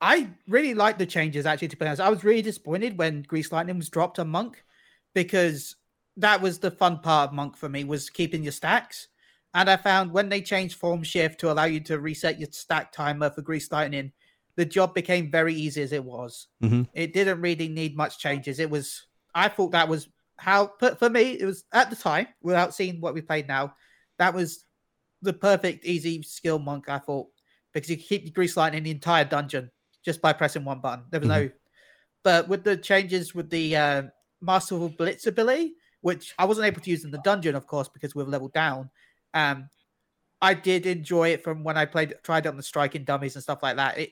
I really like the changes. Actually, to be honest, I was really disappointed when Grease Lightning was dropped on Monk because that was the fun part of Monk for me was keeping your stacks. And I found when they changed Form Shift to allow you to reset your stack timer for Grease Lightning, the job became very easy as it was. Mhm. It didn't really need much changes. It was, I thought that was how, but for me, it was at the time, without seeing what we played now, that was the perfect easy skill monk. I thought because you could keep your grease lightning in the entire dungeon just by pressing one button. There was no, but with the changes with the uh, masterful blitz ability, which I wasn't able to use in the dungeon, of course, because we were leveled down. Um, I did enjoy it from when I played, tried on the striking dummies and stuff like that. It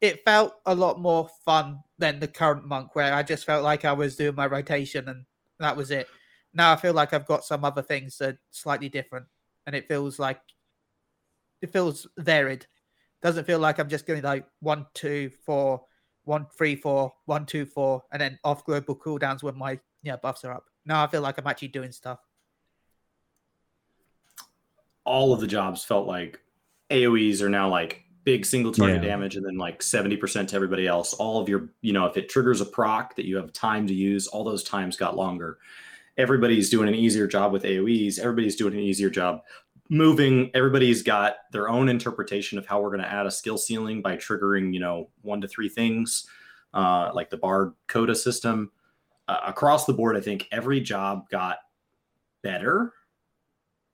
it felt a lot more fun than the current monk, where I just felt like I was doing my rotation and that was it. Now I feel like I've got some other things that slightly different, and it feels like it feels varied. Doesn't feel like I'm just going like one, two, four, one, three, four, one, two, four, and then off global cooldowns when my yeah buffs are up. Now I feel like I'm actually doing stuff. all of the jobs felt like AoEs are now like big single target Yeah. damage and then like 70% to everybody else. All of your, you know, if it triggers a proc that you have time to use, all those times got longer. Everybody's doing an easier job with AoEs. Everybody's doing an easier job moving. Everybody's got their own interpretation of how we're going to add a skill ceiling by triggering, you know, one to three things, uh, like the Bard Coda system. Uh, across the board, I think every job got better.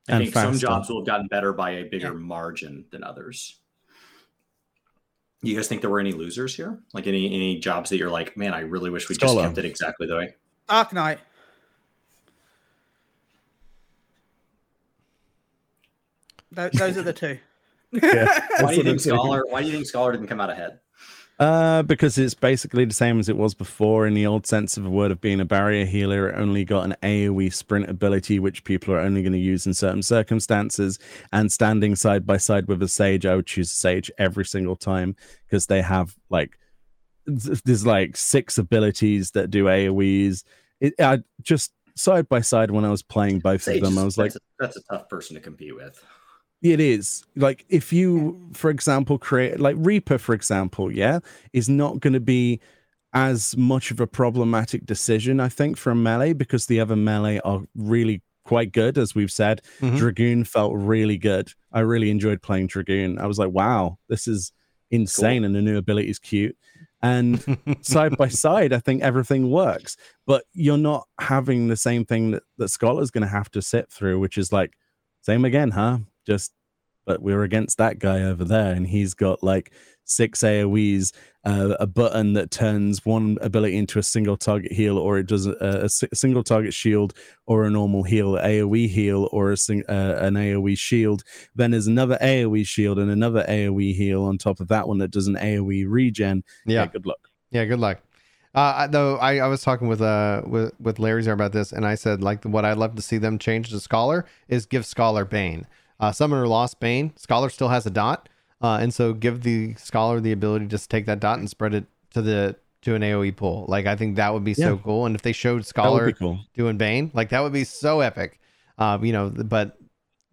I And think some jobs will have gotten better by a bigger Yeah. margin than others. You guys think there were any losers here? Like any any jobs that you're like, man, I really wish we just kept it exactly the way. Arc Knight. Tho- those are the two. Why do you think Scholar? Why do you think Scholar didn't come out ahead? Uh, because it's basically the same as it was before in the old sense of a word of being a barrier healer. It only got an AoE sprint ability, which people are only going to use in certain circumstances. And standing side by side with a sage, I would choose a sage every single time because they have like there's like six abilities that do AoEs. It I just side by side when I was playing both Sage of them, I was like, that's, a, that's a tough person to compete with. It is like if you, for example, create like Reaper, for example, yeah, is not going to be as much of a problematic decision, I think, for a melee because the other melee are really quite good, as we've said. Mhm. Dragoon felt really good. I really enjoyed playing Dragoon. I was like, wow, this is insane, and the new ability is cute. And side by side, I think everything works. But you're not having the same thing that, that Scholar's going to have to sit through, which is like, same again, huh? Just, but we're against that guy over there, and he's got like six AoEs, uh, a button that turns one ability into a single target heal, or it does a, a single target shield or a normal heal, AoE heal or a sing, uh, an AoE shield. Then there's another AoE shield and another AoE heal on top of that one that does an AoE regen. Yeah. yeah good luck. Yeah, good luck. Uh, though I, I was talking with uh with with Larry there about this, and I said like what I'd love to see them change to Scholar is give Scholar Bane. Uh, Summoner lost Bane. Scholar still has a dot, uh, and so give the Scholar the ability to just take that dot and spread it to the to an AOE pool. Like I think that would be so cool. And if they showed Scholar cool. doing Bane, like that would be so epic. Uh, you know, but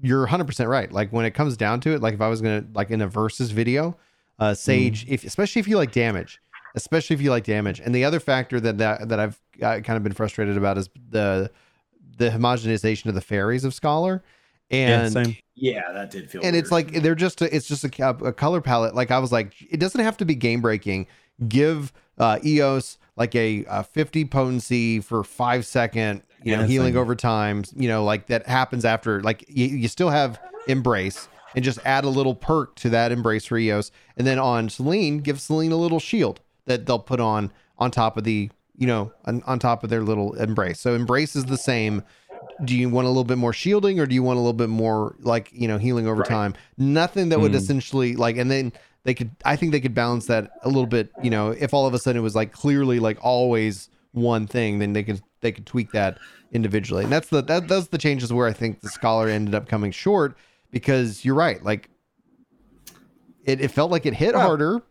you're 100 percent right. Like when it comes down to it, like if I was gonna like in a versus video, uh, Sage, if especially if you like damage, especially if you like damage, and the other factor that that that I've uh, kind of been frustrated about is the the homogenization of the fairies of Scholar, Yeah, and same. Yeah, that did feel. and it's like they're just a, it's just a, a color palette like i was like it doesn't have to be game breaking give uh eos like a, a 50 potency for five second you know healing same. over time you know like that happens after like you, you still have embrace and just add a little perk to that embrace for eos and then on Selene give Selene a little shield that they'll put on on top of the you know on, on top of their little embrace so embrace is the same do you want a little bit more shielding or do you want a little bit more like you know healing over Right. time nothing that would Mm. essentially like and then they could i think they could balance that a little bit you know if all of a sudden it was like clearly like always one thing then they could they could tweak that individually and that's the that that's the changes where i think the scholar ended up coming short because you're right like it, it felt like it hit Well- harder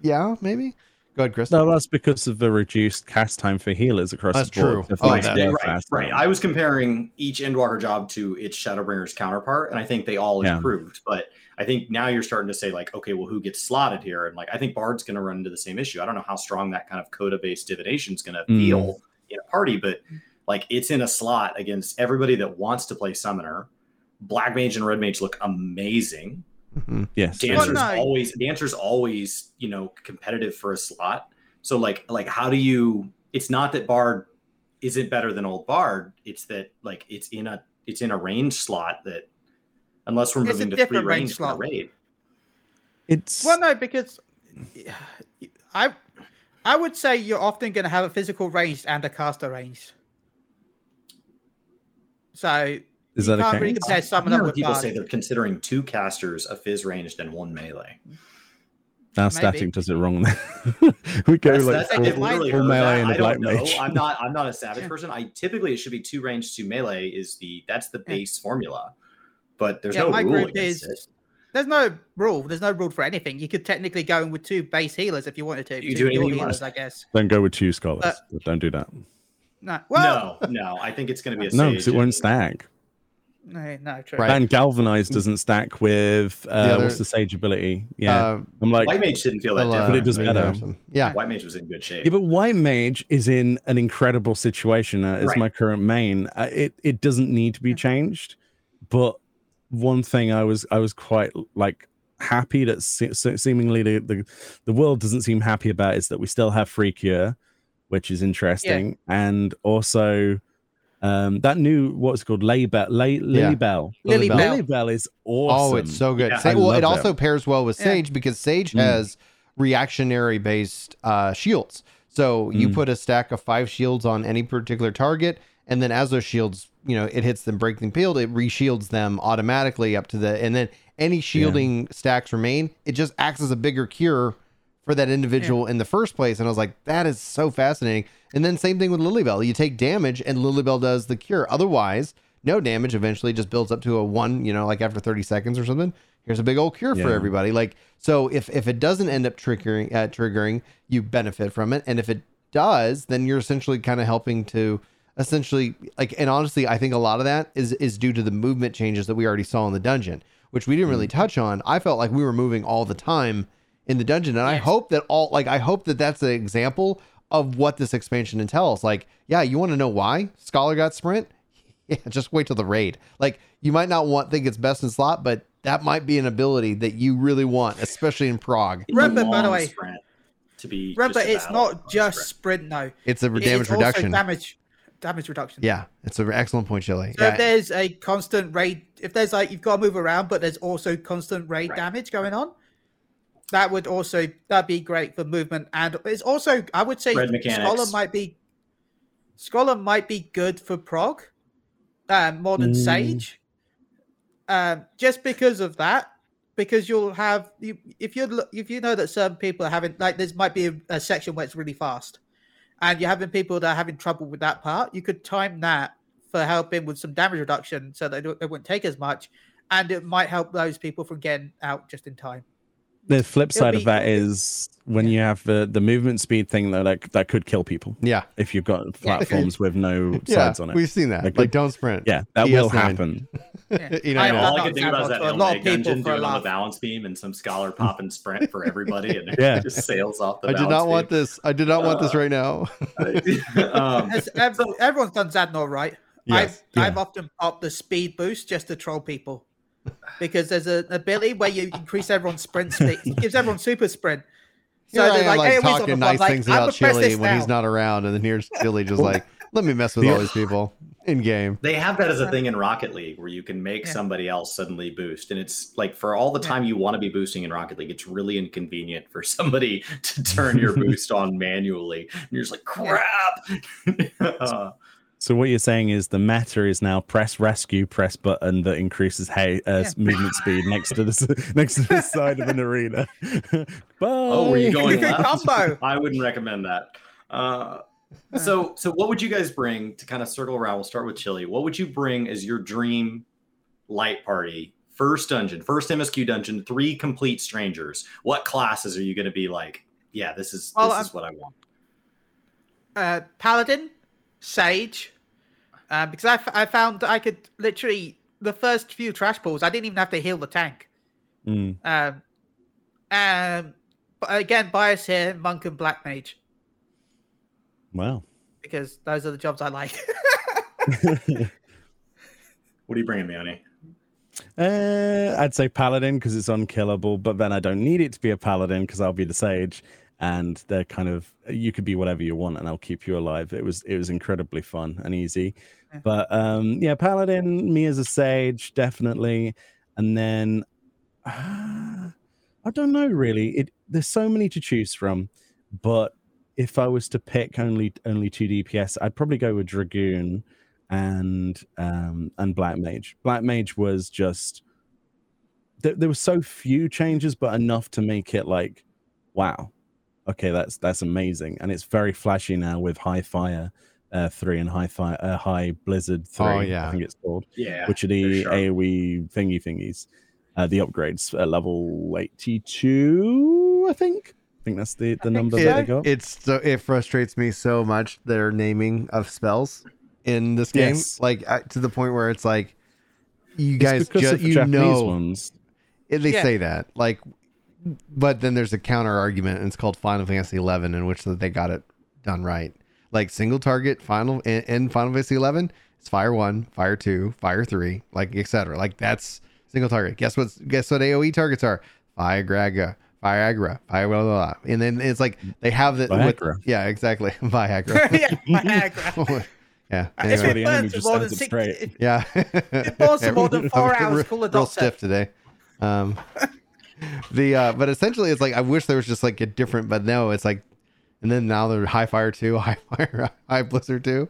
yeah maybe go ahead chris No, that's because of the reduced cast time for healers across That's the board. true. Oh, finish that- right, right. I was comparing each Endwalker job to its Shadowbringer's counterpart, and I think they all Yeah. improved. But I think now you're starting to say like, okay, well, who gets slotted here? And like, I think Bard's going to run into the same issue. I don't know how strong that kind of coda-based divination is going to Mm. feel in a party, but like, it's in a slot against everybody that wants to play Summoner. Black Mage and Red Mage look amazing. Mhm. Yes. Dancer's Well, no. always Dancer's always you know competitive for a slot. So like like how do you? It's not that Bard isn't better than old Bard. It's that like it's in a it's in a range slot that unless we're moving to three range range from a slot. raid. It's Well, no, because I I would say you're often going to have a physical ranged and a caster ranged. So is you that a can't really case? compare I've summoner heard with people bard. say they're considering two casters, a fizz ranged, and one melee. Now Maybe. static does it wrong. we go That's, like that's, full, I've literally full heard melee that. and I a black don't know. mage. I'm not. I'm not a savage person. I typically it should be two range, two melee. Is the that's the Yeah. base formula, but there's Yeah, no my rule group against is- it. There's no rule. There's no rule for anything. You could technically go in with two base healers if you wanted to. You do anything dual you healers, want. I guess. Don't go with two scholars. Uh, Don't do that. No. Well, no, no. I think it's going to be a No, because it won't stack. No, no, true. Right. And galvanize doesn't stack with uh, other- what's the sage ability? Yeah, Uh, I'm like, White Mage didn't feel that well, uh, different. But it does maybe better. yeah White Mage was in good shape. yeah, but white mage is in an incredible situation uh, as Right. my current main. Uh, it it doesn't need to be changed, but one thing I was I was quite like happy that se- se- seemingly the, the the world doesn't seem happy about is that we still have free cure, which is interesting, and also. Um, that new what's it called Laybell, Lay, Yeah. Lilybell. Lily Bell. Lily Bell. Is awesome. Oh, it's so good. Yeah, Sa- well, it also that. pairs well with Yeah. Sage because Sage Mm. has reactionary based uh, shields. So you Mm. put a stack of five shields on any particular target, and then as those shields, you know, it hits them breaking field, it reshields them automatically up to the, and then any shielding stacks remain. It just acts as a bigger cure for that individual in the first place. And I was like, that is so fascinating. And then same thing with Lilybell. You take damage and Lilybell does the cure. Otherwise, no damage eventually just builds up to a one, you know, like after 30 seconds or something. Here's a big old cure for everybody. Like, so if if it doesn't end up triggering uh, triggering, you benefit from it. And if it does, then you're essentially kind of helping to essentially like and honestly, I think a lot of that is is due to the movement changes that we already saw in the dungeon, which we didn't really touch on. I felt like we were moving all the time in the dungeon and I hope that all like I hope that that's an example of what this expansion entails. Like, yeah, you want to know why Scholar got sprint? Yeah, just wait till the raid. Like, you might not want think it's best in slot, but that might be an ability that you really want, especially in prog. It's Remember, by the way- to be. Remember, it's not just sprint. sprint. No, It's a damage it's also reduction. Damage, damage reduction. Yeah, it's an excellent point, Chili. So yeah, if there's a constant raid, if there's like you've got to move around, but there's also constant raid Right. damage going on. That would also that'd be great for movement, and it's also I would say. Scholar might be Scholar might be good for prog, um, more than Mm. Sage, um, just because of that. Because you'll have you if you if you know that certain people are having like there might be a, a section where it's really fast, and you're having people that are having trouble with that part, you could time that for helping with some damage reduction so don't- it wouldn't take as much, and it might help those people from getting out just in time. The flip side be- of that is when you have the, the movement speed thing though, like that could kill people Yeah. if you've got platforms with no Yeah. sides on it. We've seen that. Like, Like, don't sprint. yeah, that will PS9. happen. Yeah. You know, I- I know. All I not could think about is that for a Hail lot of people dungeon for a doing on the balance beam and some scholar pop and sprint for everybody and Yeah. it just sails off the I did balance not want beam. this. I did not want this right now. um, everyone's done Zadnor right. Yes. I've, I've often popped the speed boost just to troll people because there's an ability where you increase everyone's sprint speed, it gives everyone super sprint. So Here I they're am, like, "Hey, talking nice like, things about gonna Chili this when he's not around, and then here's Chili just like, let me mess with all these people in game. They have that as a thing in Rocket League where you can make Yeah. somebody else suddenly boost. And it's like for all the Yeah. time you want to be boosting in Rocket League, it's really inconvenient for somebody to turn your boost on manually. And you're just like, crap. Uh, So what you're saying is the meta is now press rescue, press button that increases hey, uh, Yeah. movement speed next to the next to the side of an arena. Bye. oh, were you going Good left? combo. I wouldn't recommend that. Uh, so, so what would you guys bring to kind of circle around? We'll start with Chili. What would you bring as your dream light party? First dungeon, first MSQ dungeon, three complete strangers. What classes are you going to be like? Yeah, this is Well, this I'm- is what I want. uh, Paladin, Sage, uh, because I, f- I found I could literally the first few trash pulls I didn't even have to heal the tank. Mm. Um, um, but again, bias here, monk and black mage Wow. because those are the jobs I like. What are you bringing, Mioni? Uh, I'd say paladin because it's unkillable, but then I don't need it to be a paladin because I'll be the sage, and they're kind of you could be whatever you want, and I'll keep you alive. It was it was incredibly fun and easy, Yeah. but um, yeah, paladin, me as a sage, definitely, and then uh, I don't know really. It there's so many to choose from, but if I was to pick only only two DPS, I'd probably go with dragoon and um and black mage black mage was just there, there were so few changes but enough to make it like wow okay that's that's amazing and it's very flashy now with high fire uh three and high fire uh, high blizzard three Oh, yeah. i think it's called Yeah, which are the sharp. aoe thingy thingies uh the upgrades at level 82 i think i think that's the the think number so. that they got It's so it frustrates me so much their naming of spells in this game, Yes. like uh, to the point where it's like you It's guys because ju- of the you Japanese know ones it- they Yeah. say that like, but then there's a counter argument, and it's called Final Fantasy Eleven, in which they got it done right. Like single target Final in, in Final Fantasy Eleven, it's Fire One, Fire Two, Fire Three, like etc. Like that's single target. Guess what? Guess what AOE targets are? Viagra, Viagra, Viagra, blah, blah, blah. and then it's like they have the with- yeah, exactly, Viagra. yeah, Viagra. yeah. If where Anyway, the it enemy burns just more than stands up six, straight. yeah. it burns for more than four hours. Real, Call a real stiff today. Um, the uh, but essentially it's like I wish there was just like a different, but no, it's like, and then now they're high fire two, high fire, high blizzard two.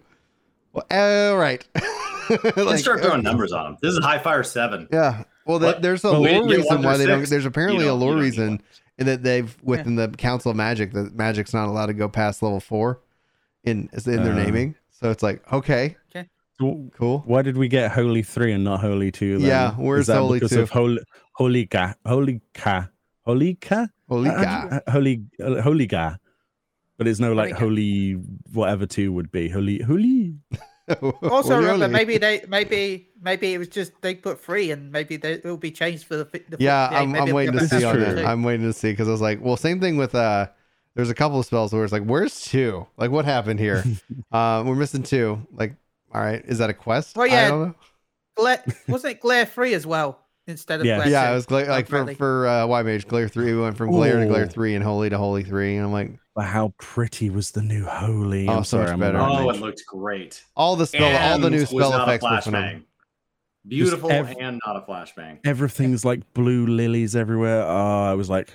Well, all right. Let's start throwing okay. numbers on them. This is high fire seven. Yeah. Well, What? there's a Well, lore reason why through they don't. There's apparently You a don't- lore you don't need reason one. in that they've within the Council of Magic that Magic's not allowed to go past level four in in their Uh. naming. So it's like okay, Well, cool. Why did we get Holy Three and not Holy Two? Then? Yeah, where's Is that Holy because 2? Of Holy Holy Ga Holy Ka Holy Ka Holy How God. Holy uh, Holy Ga. But it's no like Holy holy whatever two would be holy holy. Also, Holy, remember, holy. maybe they, maybe, maybe it was just they put free, and maybe they, it will be changed for the. the Yeah, yeah I'm, maybe I'm it'll waiting to see on true. that. I'm waiting to see because I was like, well, same thing with uh, there's a couple of spells where it's like, where's two? Like, what happened here? uh, we're missing two. Like, all right, is that a quest? Well, I yeah, don't know. Glare, wasn't it glare free as well instead of Yeah. glare? Yeah, two? it was gla- like for Apparently. for uh, White Mage Glare three. We went from Glare to Glare three and Holy to Holy three, and I'm like, But how pretty was the new holy? Oh, I'm so much sorry, I'm better. Oh, it looked great. all the spell, all the And new was spell not effects were phenomenal. flashbang. Beautiful ev- and not a flashbang. everything's like blue lilies everywhere. Oh, I was like,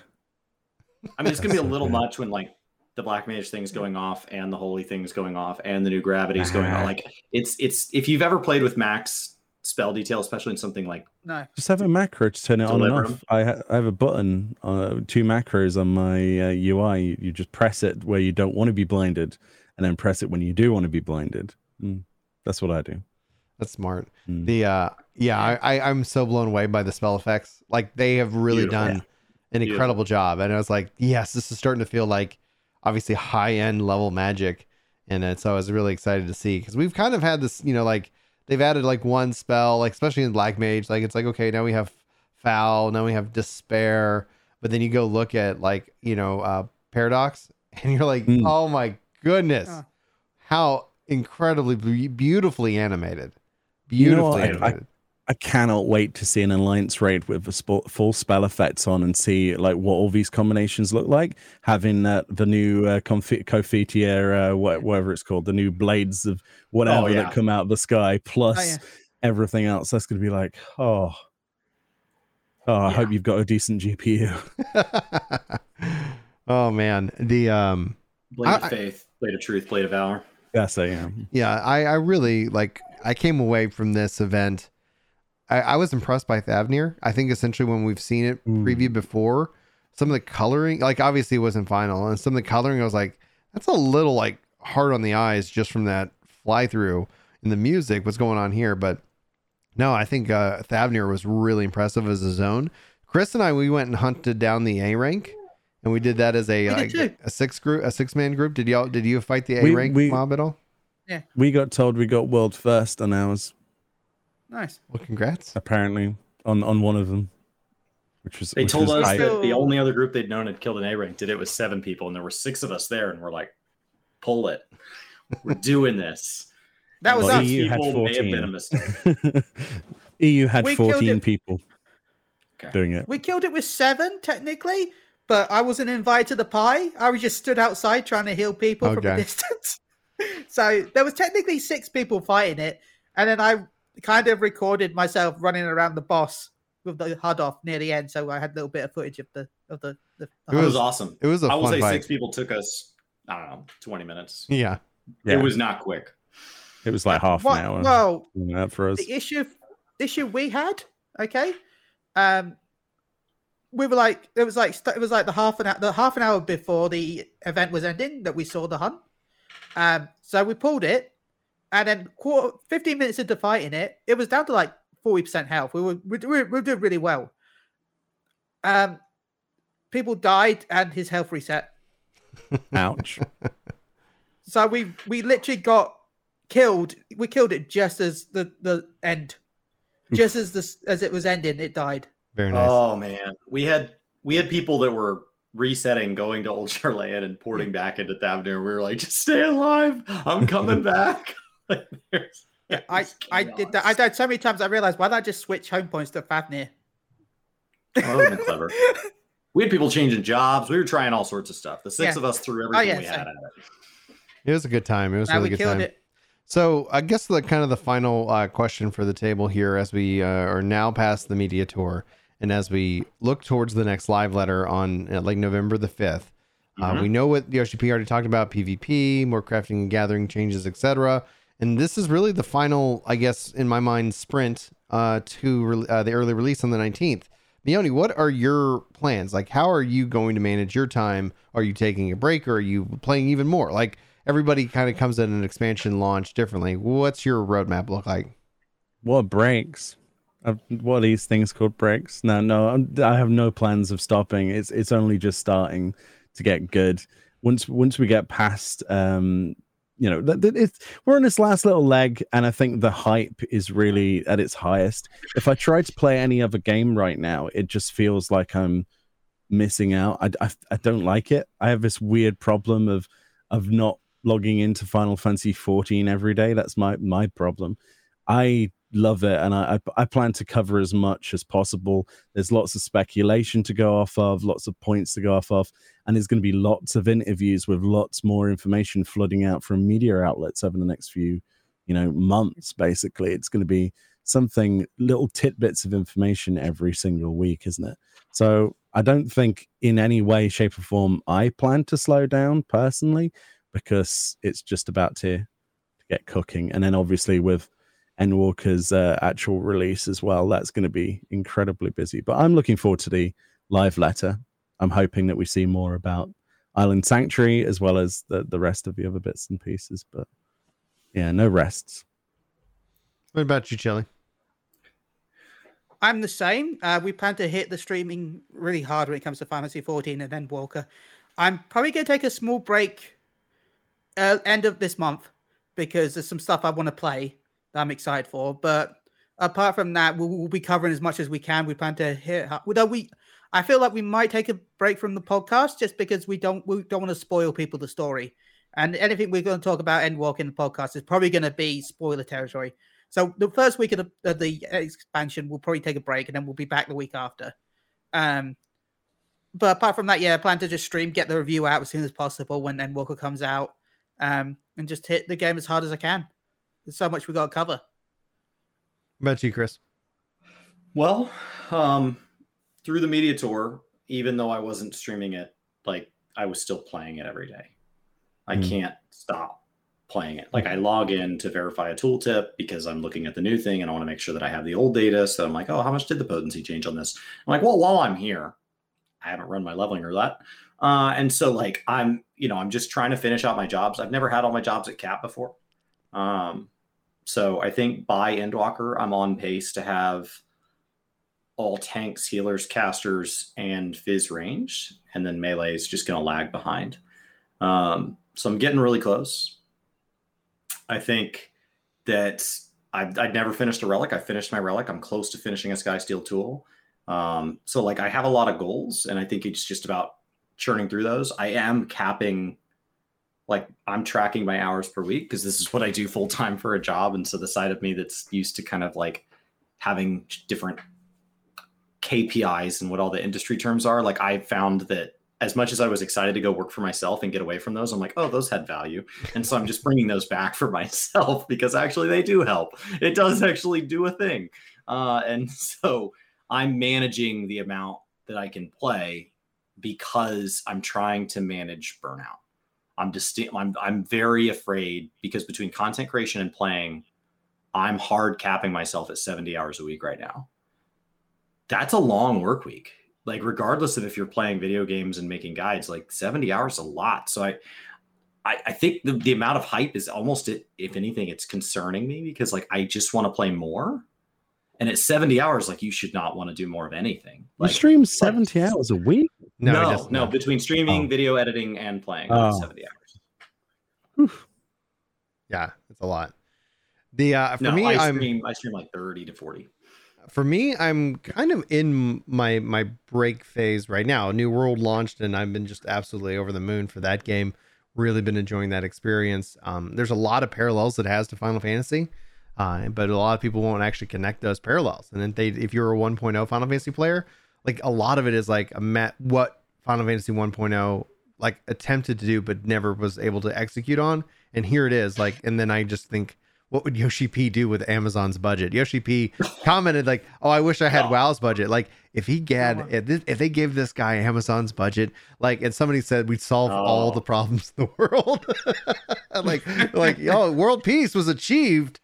I mean, it's gonna be a little much when like the black mage thing's going off and the holy thing's going off and the new gravity's going on. Like it's it's if you've ever played with max spell detail, especially in something like No. Just have a macro to turn it on and off. I, ha- I have a button, uh, two macros on my uh, UI. You, you just press it where you don't want to be blinded, and then press it when you do want to be blinded. Mm, that's what I do. That's smart. Mm. The uh yeah, I, I I'm so blown away by the spell effects. Like they have really Beautiful. done an incredible job. And I was like, yes, this is starting to feel like obviously high end level magic. And uh, so I was really excited to see because we've kind of had this, you know, like they've added like one spell, like especially in Black Mage, like it's like okay, now we have foul, now we have despair, but then you go look at like you know uh paradox, and you're like, Mm. oh my goodness, how incredibly beautifully animated, You know beautifully? I- I- animated. I cannot wait to see an alliance raid with the sp- full spell effects on and see like what all these combinations look like. Having uh, the new uh, confi- Confiteor, uh, wha- whatever it's called, the new blades of whatever Oh, yeah. that come out of the sky, plus Oh, yeah. everything else. That's going to be like, oh, oh, I Yeah. hope you've got a decent GPU. oh man, the um, blade I- of faith, blade of truth, blade of valor. Yes, I am. yeah, I I really like. I came away from this event. I, I was impressed by Thavnir. I think essentially when we've seen it Ooh. previewed before, some of the coloring, like obviously it wasn't final, and some of the coloring, I was like, that's a little like hard on the eyes just from that fly through in the music. What's going on here? But no, I think uh, Thavnir was really impressive as a zone. Chris and I, we went and hunted down the A rank, and we did that as a like, a six group, a six man group. Did y'all did you fight the A We- rank we- mob at all? Yeah, we got told we got world first on ours, Nice. Well, congrats. apparently, on, on one of them. Which was They which told was us I- that the only other group they'd known had killed an A rank did it with seven people, and there were six of us there, and we're like, pull it. We're doing this. That was Well, us. EU Six had people may have been 14. a mistake. EU had We 14 people Okay. doing it. We killed it with seven, technically, but I wasn't invited to the pie. I was just stood outside trying to heal people from a distance. so there was technically six people fighting it, and then I kind of recorded myself running around the boss with the HUD off near the end, so I had a little bit of footage of the of the. the, the It It was awesome. It was a I will fun say fight. six people took us, I don't know, 20 minutes. Yeah. Yeah, It was not quick. it was like half Well- an hour. well, doing that for us. the issue the issue we had okay um we were like it was like it was like the half an hour the half an hour before the event was ending that we saw the hunt um so we pulled it and then quarter, 15 minutes into fighting it it was down to like 40% health we were we, we, we did really well um people died and his health reset Ouch. so we we literally got killed we killed it just as the the end just as this as it was ending it died Very nice. Oh man, we had we had people that were resetting, going to Old Sharlayan and porting back into Thavnir. We were like, just stay alive. I'm coming back. Like, Yeah, I I did that. I died so many times. I realized why not just switch home points to Thavnir? Oh, that been clever. We had people changing jobs. We were trying all sorts of stuff. The six Yeah. of us threw everything yeah, we same. had at it. It was a good time. It was a now really we good time. it. So I guess the kind of the final uh, question for the table here, as we uh, are now past the media tour, and as we look towards the next live letter on uh, like November the 5th uh, Mhm. we know what the P already talked about: PvP, more crafting and gathering changes, etc. And this is really the final, I guess, in my mind, sprint uh, to re- uh, the early release on the 19th. Leone, what are your plans? Like, how are you going to manage your time? Are you taking a break or are you playing even more? Like, everybody kind of comes at an expansion launch differently. What's your roadmap look like? What breaks? What are these things called breaks? No, no, I'm, I have no plans of stopping. It's it's only just starting to get good. Once once we get past, um, you know, it's we're on this last little leg, and I think the hype is really at its highest. If I try to play any other game right now, it just feels like I'm missing out. I, I, I don't like it. I have this weird problem of of not logging into Final Fantasy 14 every day. That's my my problem. I love it, and I, I I plan to cover as much as possible. There's lots of speculation to go off of, lots of points to go off of, and there's going to be lots of interviews with lots more information flooding out from media outlets over the next few, you know, months. Basically, it's going to be something little tidbits of information every single week, isn't it? So I don't think in any way, shape, or form I plan to slow down personally because it's just about to, to get cooking. And then obviously with Endwalker's uh, actual release as well, that's going to be incredibly busy. But I'm looking forward to the live letter. I'm hoping that we see more about Island Sanctuary as well as the, the rest of the other bits and pieces. But yeah, no rests. What about you, Chili? I'm the same. Uh, we plan to hit the streaming really hard when it comes to Fantasy 14 and then Walker. I'm probably going to take a small break uh, end of this month because there's some stuff I want to play that I'm excited for. But apart from that, we'll, we'll, be covering as much as we can. We plan to hit. We, I feel like we might take a break from the podcast just because we don't we don't want to spoil people the story. And anything we're going to talk about Endwalk in the podcast is probably going to be spoiler territory. So the first week of the, of the expansion, we'll probably take a break, and then we'll be back the week after. Um, but apart from that, yeah, I plan to just stream, get the review out as soon as possible when Endwalker comes out, um, and just hit the game as hard as I can. There's so much we got to cover. What about you, Chris? Well, um, through the media tour, even though I wasn't streaming it, like I was still playing it every day. I mm. can't stop playing it. Like I log in to verify a tooltip because I'm looking at the new thing and I want to make sure that I have the old data. So I'm like, oh, how much did the potency change on this? I'm like, well, while I'm here, I haven't run my leveling roulette. Uh, and so like I'm, you know, I'm just trying to finish out my jobs. I've never had all my jobs at cap before. Um, so I think by Endwalker, I'm on pace to have all tanks, healers, casters, and fizz range, and then melee is just going to lag behind. Um, so I'm getting really close. I think that I've, I'd never finished a relic. I finished my relic. I'm close to finishing a Skysteel tool. Um, so like I have a lot of goals, and I think it's just about churning through those. I am capping, like I'm tracking my hours per week because this is what I do full time for a job, and so the side of me that's used to kind of like having different KPIs and what all the industry terms are, like I found that as much as I was excited to go work for myself and get away from those, I'm like, oh, those had value. And so I'm just bringing those back for myself because actually they do help. It does actually do a thing. Uh, and so I'm managing the amount that I can play because I'm trying to manage burnout. I'm just, I'm, I'm very afraid because between content creation and playing, I'm hard capping myself at 70 hours a week right now. That's a long work week. Like regardless of if you're playing video games and making guides like 70 hours a lot. So i i, I think the, the amount of hype is almost if anything it's concerning me because like i just want to play more. And at 70 hours like you should not want to do more of anything. Like you stream 70 like, hours a week no no, no between streaming oh. video editing and playing oh. 70 hours Oof. yeah it's a lot the uh for no, me I am stream, i stream like 30 to 40 for me, I'm kind of in my my break phase right now. New World launched, and I've been just absolutely over the moon for that game. Really been enjoying that experience. Um, there's a lot of parallels it has to Final Fantasy, uh, but a lot of people won't actually connect those parallels. And then they, if you're a 1.0 Final Fantasy player, like a lot of it is like a met what Final Fantasy 1.0 like attempted to do but never was able to execute on. And here it is. Like, and then I just think what would Yoshi P do with Amazon's budget? Yoshi P commented like, "Oh, I wish I had oh. WoW's budget. Like, if he had, if, this, if they gave this guy Amazon's budget, like, and somebody said we'd solve oh. all the problems in the world, like, like, yo, world peace was achieved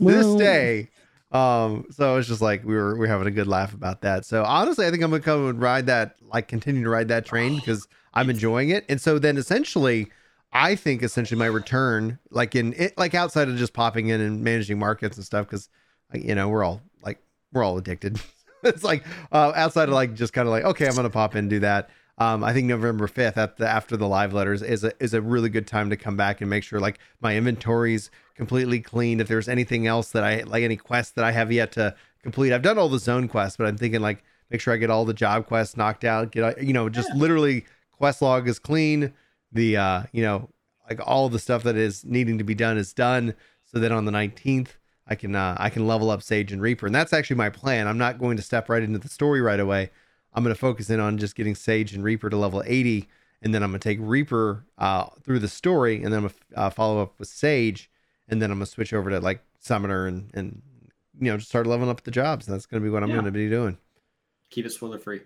well, this day." Um, so it's just like we were we are having a good laugh about that. So honestly, I think I'm gonna come and ride that, like, continue to ride that train because I'm enjoying it. And so then essentially I think essentially my return, like in it, like outside of just popping in and managing markets and stuff, because you know we're all like we're all addicted. it's like uh, outside of like just kind of like okay, I'm gonna pop in and do that. Um, I think November 5th at the, after the live letters is a, is a really good time to come back and make sure like my inventory's completely clean. If there's anything else that I like any quests that I have yet to complete, I've done all the zone quests, but I'm thinking like make sure I get all the job quests knocked out. Get you know just yeah. literally quest log is clean the uh you know like all the stuff that is needing to be done is done so that on the 19th i can uh, i can level up sage and reaper and that's actually my plan i'm not going to step right into the story right away i'm going to focus in on just getting sage and reaper to level 80 and then i'm going to take reaper uh, through the story and then i'm going to uh, follow up with sage and then i'm going to switch over to like summoner and and you know just start leveling up the jobs and that's going to be what i'm yeah. going to be doing keep it spoiler free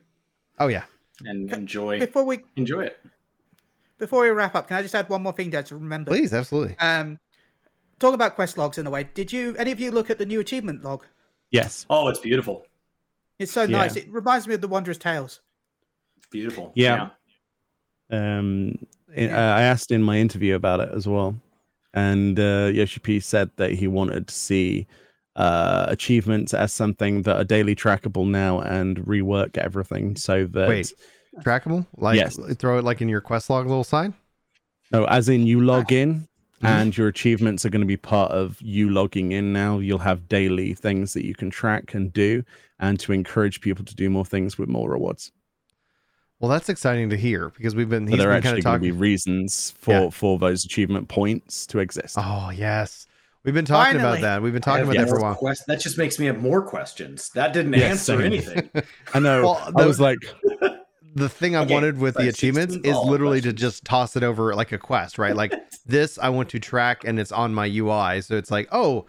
oh yeah and enjoy Before we enjoy it. before we wrap up, can I just add one more thing there to remember? Please, absolutely. Um, talk about quest logs in a way. Did you any of you look at the new achievement log? Yes. Oh, it's beautiful. It's so Yeah. nice. It reminds me of the Wondrous Tales. It's beautiful. Yeah. Um, I- I asked in my interview about it as well, and uh, Yoshi P said that he wanted to see uh, achievements as something that are daily trackable now and rework everything so that Wait. Trackable? Like Yes. throw it like in your quest log little sign? no, as in you log in. And your achievements are going to be part of you logging in now. You'll have daily things that you can track and do, and to encourage people to do more things with more rewards. Well, that's exciting to hear because we've been So he's there are been kind actually of going to be reasons for Yeah. for those achievement points to exist. Oh yes, we've been talking about that. We've been talking have about that for a while. quest- that just makes me have more questions. That didn't Yeah, answer same. anything. I know. Well, I was like, the thing I Okay, wanted with the achievements is all literally to just toss it over like a quest, right? Like this, I want to track, and it's on my UI, so it's like, oh,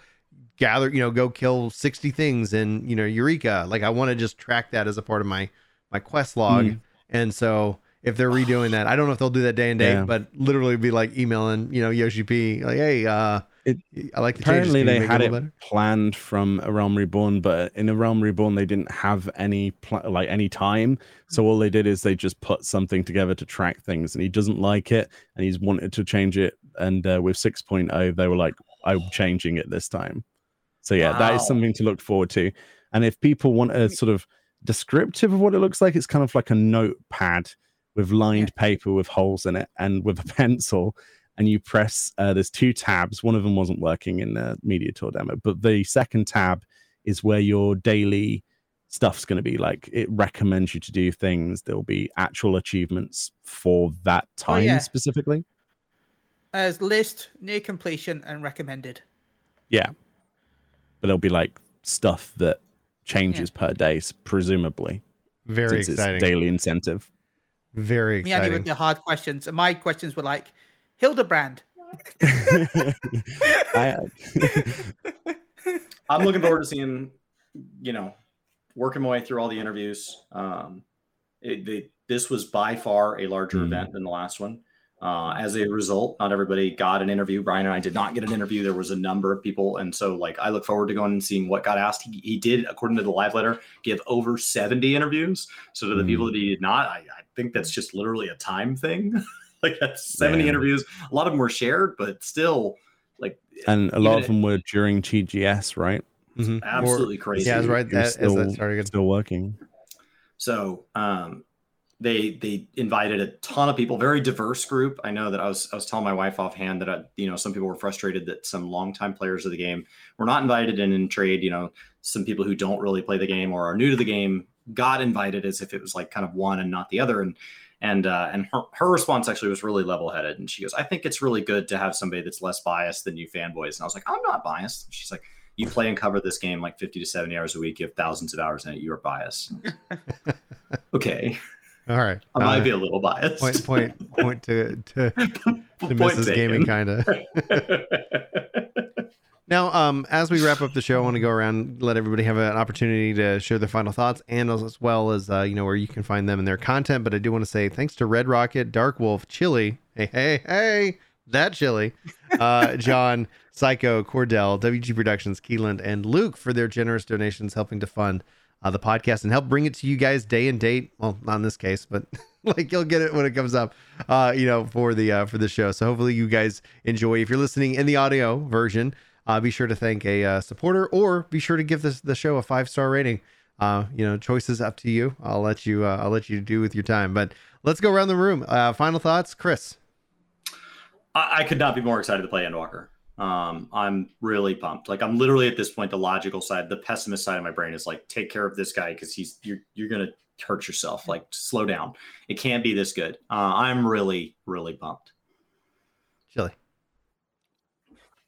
gather, you know, go kill sixty things in you know Eureka. Like I want to just track that as a part of my my quest log, Mm. and so. If they're redoing that, I don't know if they'll do that day and date, Yeah. but literally be like emailing, you know, Yoshi P, like, hey, uh, It- I like the apparently Can they had a it better? planned from a realm reborn but in a realm reborn they didn't have any pl- like any time. So all they did is they just put something together to track things and he doesn't like it and he's wanted to change it. And uh, with 6.0 they were like i'm changing it this time. So yeah that is something to look forward to. And if people want a sort of descriptive of what it looks like it's kind of like a notepad with lined paper with holes in it and with a pencil and you press uh, there's two tabs one of them wasn't working in the media tour demo but the second tab is where your daily stuff's going to be like it recommends you to do things there'll be actual achievements for that time yeah. specifically As list, near completion, and recommended. yeah but there'll be like stuff that changes per day presumably Very since exciting. it's daily incentive Very Me and you exciting. with the hard questions. And my questions were like, Hildebrand. I, I'm looking forward to seeing, you know, working my way through all the interviews. Um, it, the, this was by far a larger Mm. event than the last one. Uh, as a result, not everybody got an interview. Brian and I did not get an interview. There was a number of people, and so like I look forward to going and seeing what got asked. He, he did, according to the live letter, give over 70 interviews. So to the Mm. people that he did not, I, I think that's just literally a time thing. like that's 70 Yeah. interviews. A lot of them were shared, but still, like and a lot Even of them were during tgs right Mhm. Or- absolutely crazy. Yeah, that's right. You're That, as still, that started. still working So um, they they invited a ton of people, very diverse group. I know that I was I was telling my wife offhand that I, you know some people were frustrated that some longtime players of the game were not invited in in trade. You know, some people who don't really play the game or are new to the game got invited as if it was like kind of one and not the other. And and uh, and her, her response actually was really level headed. And she goes, I think it's really good to have somebody that's less biased than you fanboys. And I was like, I'm not biased. She's like. You play and cover this game like 50 to 70 hours a week. You have thousands of hours in it. You are biased. okay. All right. I might Uh, be a little biased. point point point to to, to Mrs. Gaming kind of. Now, um, as we wrap up the show, I want to go around, let everybody have an opportunity to share their final thoughts, and as, well as uh, you know where you can find them and their content. But I do want to say thanks to Red Rocket, Dark Wolf, Chili, hey hey hey, that Chili, uh, John, Psycho, Cordell, WG Productions, Keeland, and Luke for their generous donations, helping to fund uh, the podcast and help bring it to you guys day and date. Well, not in this case, but like you'll get it when it comes up, uh, you know, for the uh, for the show. So hopefully you guys enjoy. If you're listening in the audio version, uh, be sure to thank a uh, supporter or be sure to give this the show a five star rating. Uh, you know, choices up to you. I'll let you. Uh, I'll let you do with your time. But let's go around the room. Uh, final thoughts, Chris. I, I could not be more excited to play Endwalker. Um, I'm really pumped. Like I'm literally at this point, the logical side, the pessimist side of my brain is like, take care of this guy because he's you're you're gonna hurt yourself. Like slow down. It can't be this good. Uh, I'm really really pumped. Chili.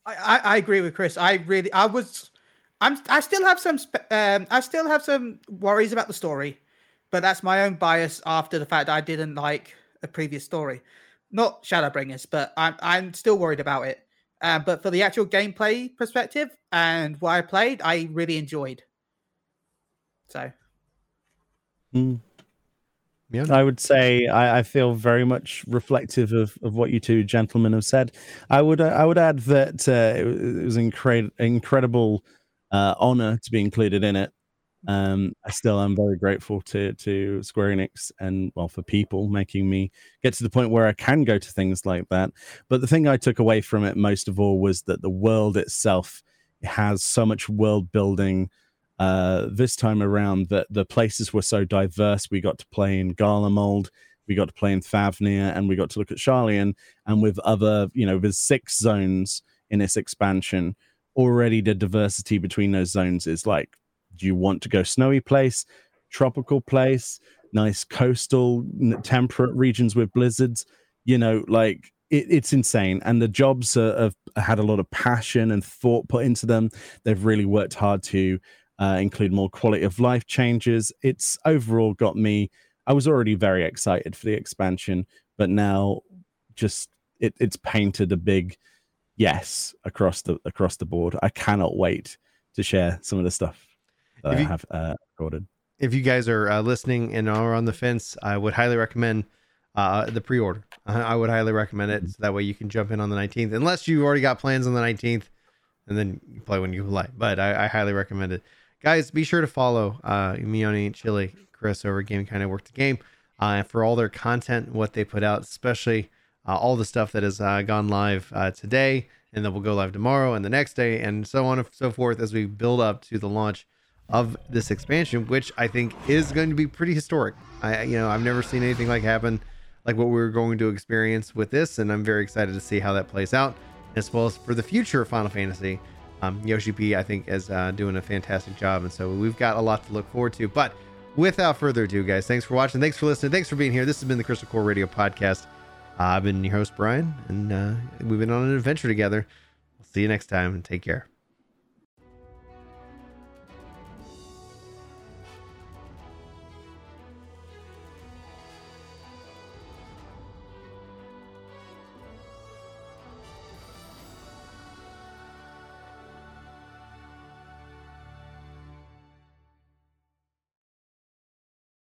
I, I, agree with Chris. I really, I was, I'm, I still have some, um, I still have some worries about the story, but that's my own bias after the fact I didn't like a previous story, not Shadowbringers, but I'm, I'm still worried about it. Uh, but for the actual gameplay perspective and what I played, I really enjoyed. So Mm. Yeah. I would say I, I, feel very much reflective of, of what you two gentlemen have said. I would uh, I would add that uh, it, was incredible incredible uh, honor to be included in it. Um, I still am very grateful to to Square Enix and well for people making me get to the point where I can go to things like that. But the thing I took away from it most of all was that the world itself has so much world building uh, this time around that the places were so diverse. We got to play in Garlemald, we got to play in Thavnir, and we got to look at Sharlayan. And with other, you know, there's six zones in this expansion. Already, the diversity between those zones is like, do you want to go snowy place, tropical place, nice coastal, temperate regions with blizzards? You know, like it, it's insane. And the jobs are, have had a lot of passion and thought put into them. They've really worked hard to uh, include more quality of life changes. It's overall got me. I was already very excited for the expansion, but now just it, it's painted a big yes across the across the board. I cannot wait to share some of the stuff that you, I have uh, recorded. If you guys are uh, listening and are on the fence, I would highly recommend uh, the pre-order. I would highly recommend it. So that way you can jump in on the 19th, unless you already got plans on the 19th, and then you play when you like. But I, I highly recommend it guys, be sure to follow uh, Mioni and Chili, Chris over Game Kind of Work the Game uh, for all their content, what they put out, especially uh, all the stuff that has uh, gone live uh, today, and then will go live tomorrow and the next day, and so on and so forth as we build up to the launch of this expansion, which I think is going to be pretty historic. I, you know, I've never seen anything like happen, like what we are going to experience with this, and I'm very excited to see how that plays out, as well as for the future of Final Fantasy. Um, Yoshi P, I think, is uh, doing a fantastic job. And so we've got a lot to look forward to. But without further ado, guys, thanks for watching. Thanks for listening. Thanks for being here. This has been the Crystal Core Radio Podcast. Uh, I've been your host, Brian, and uh, we've been on an adventure together. We'll see you next time and take care.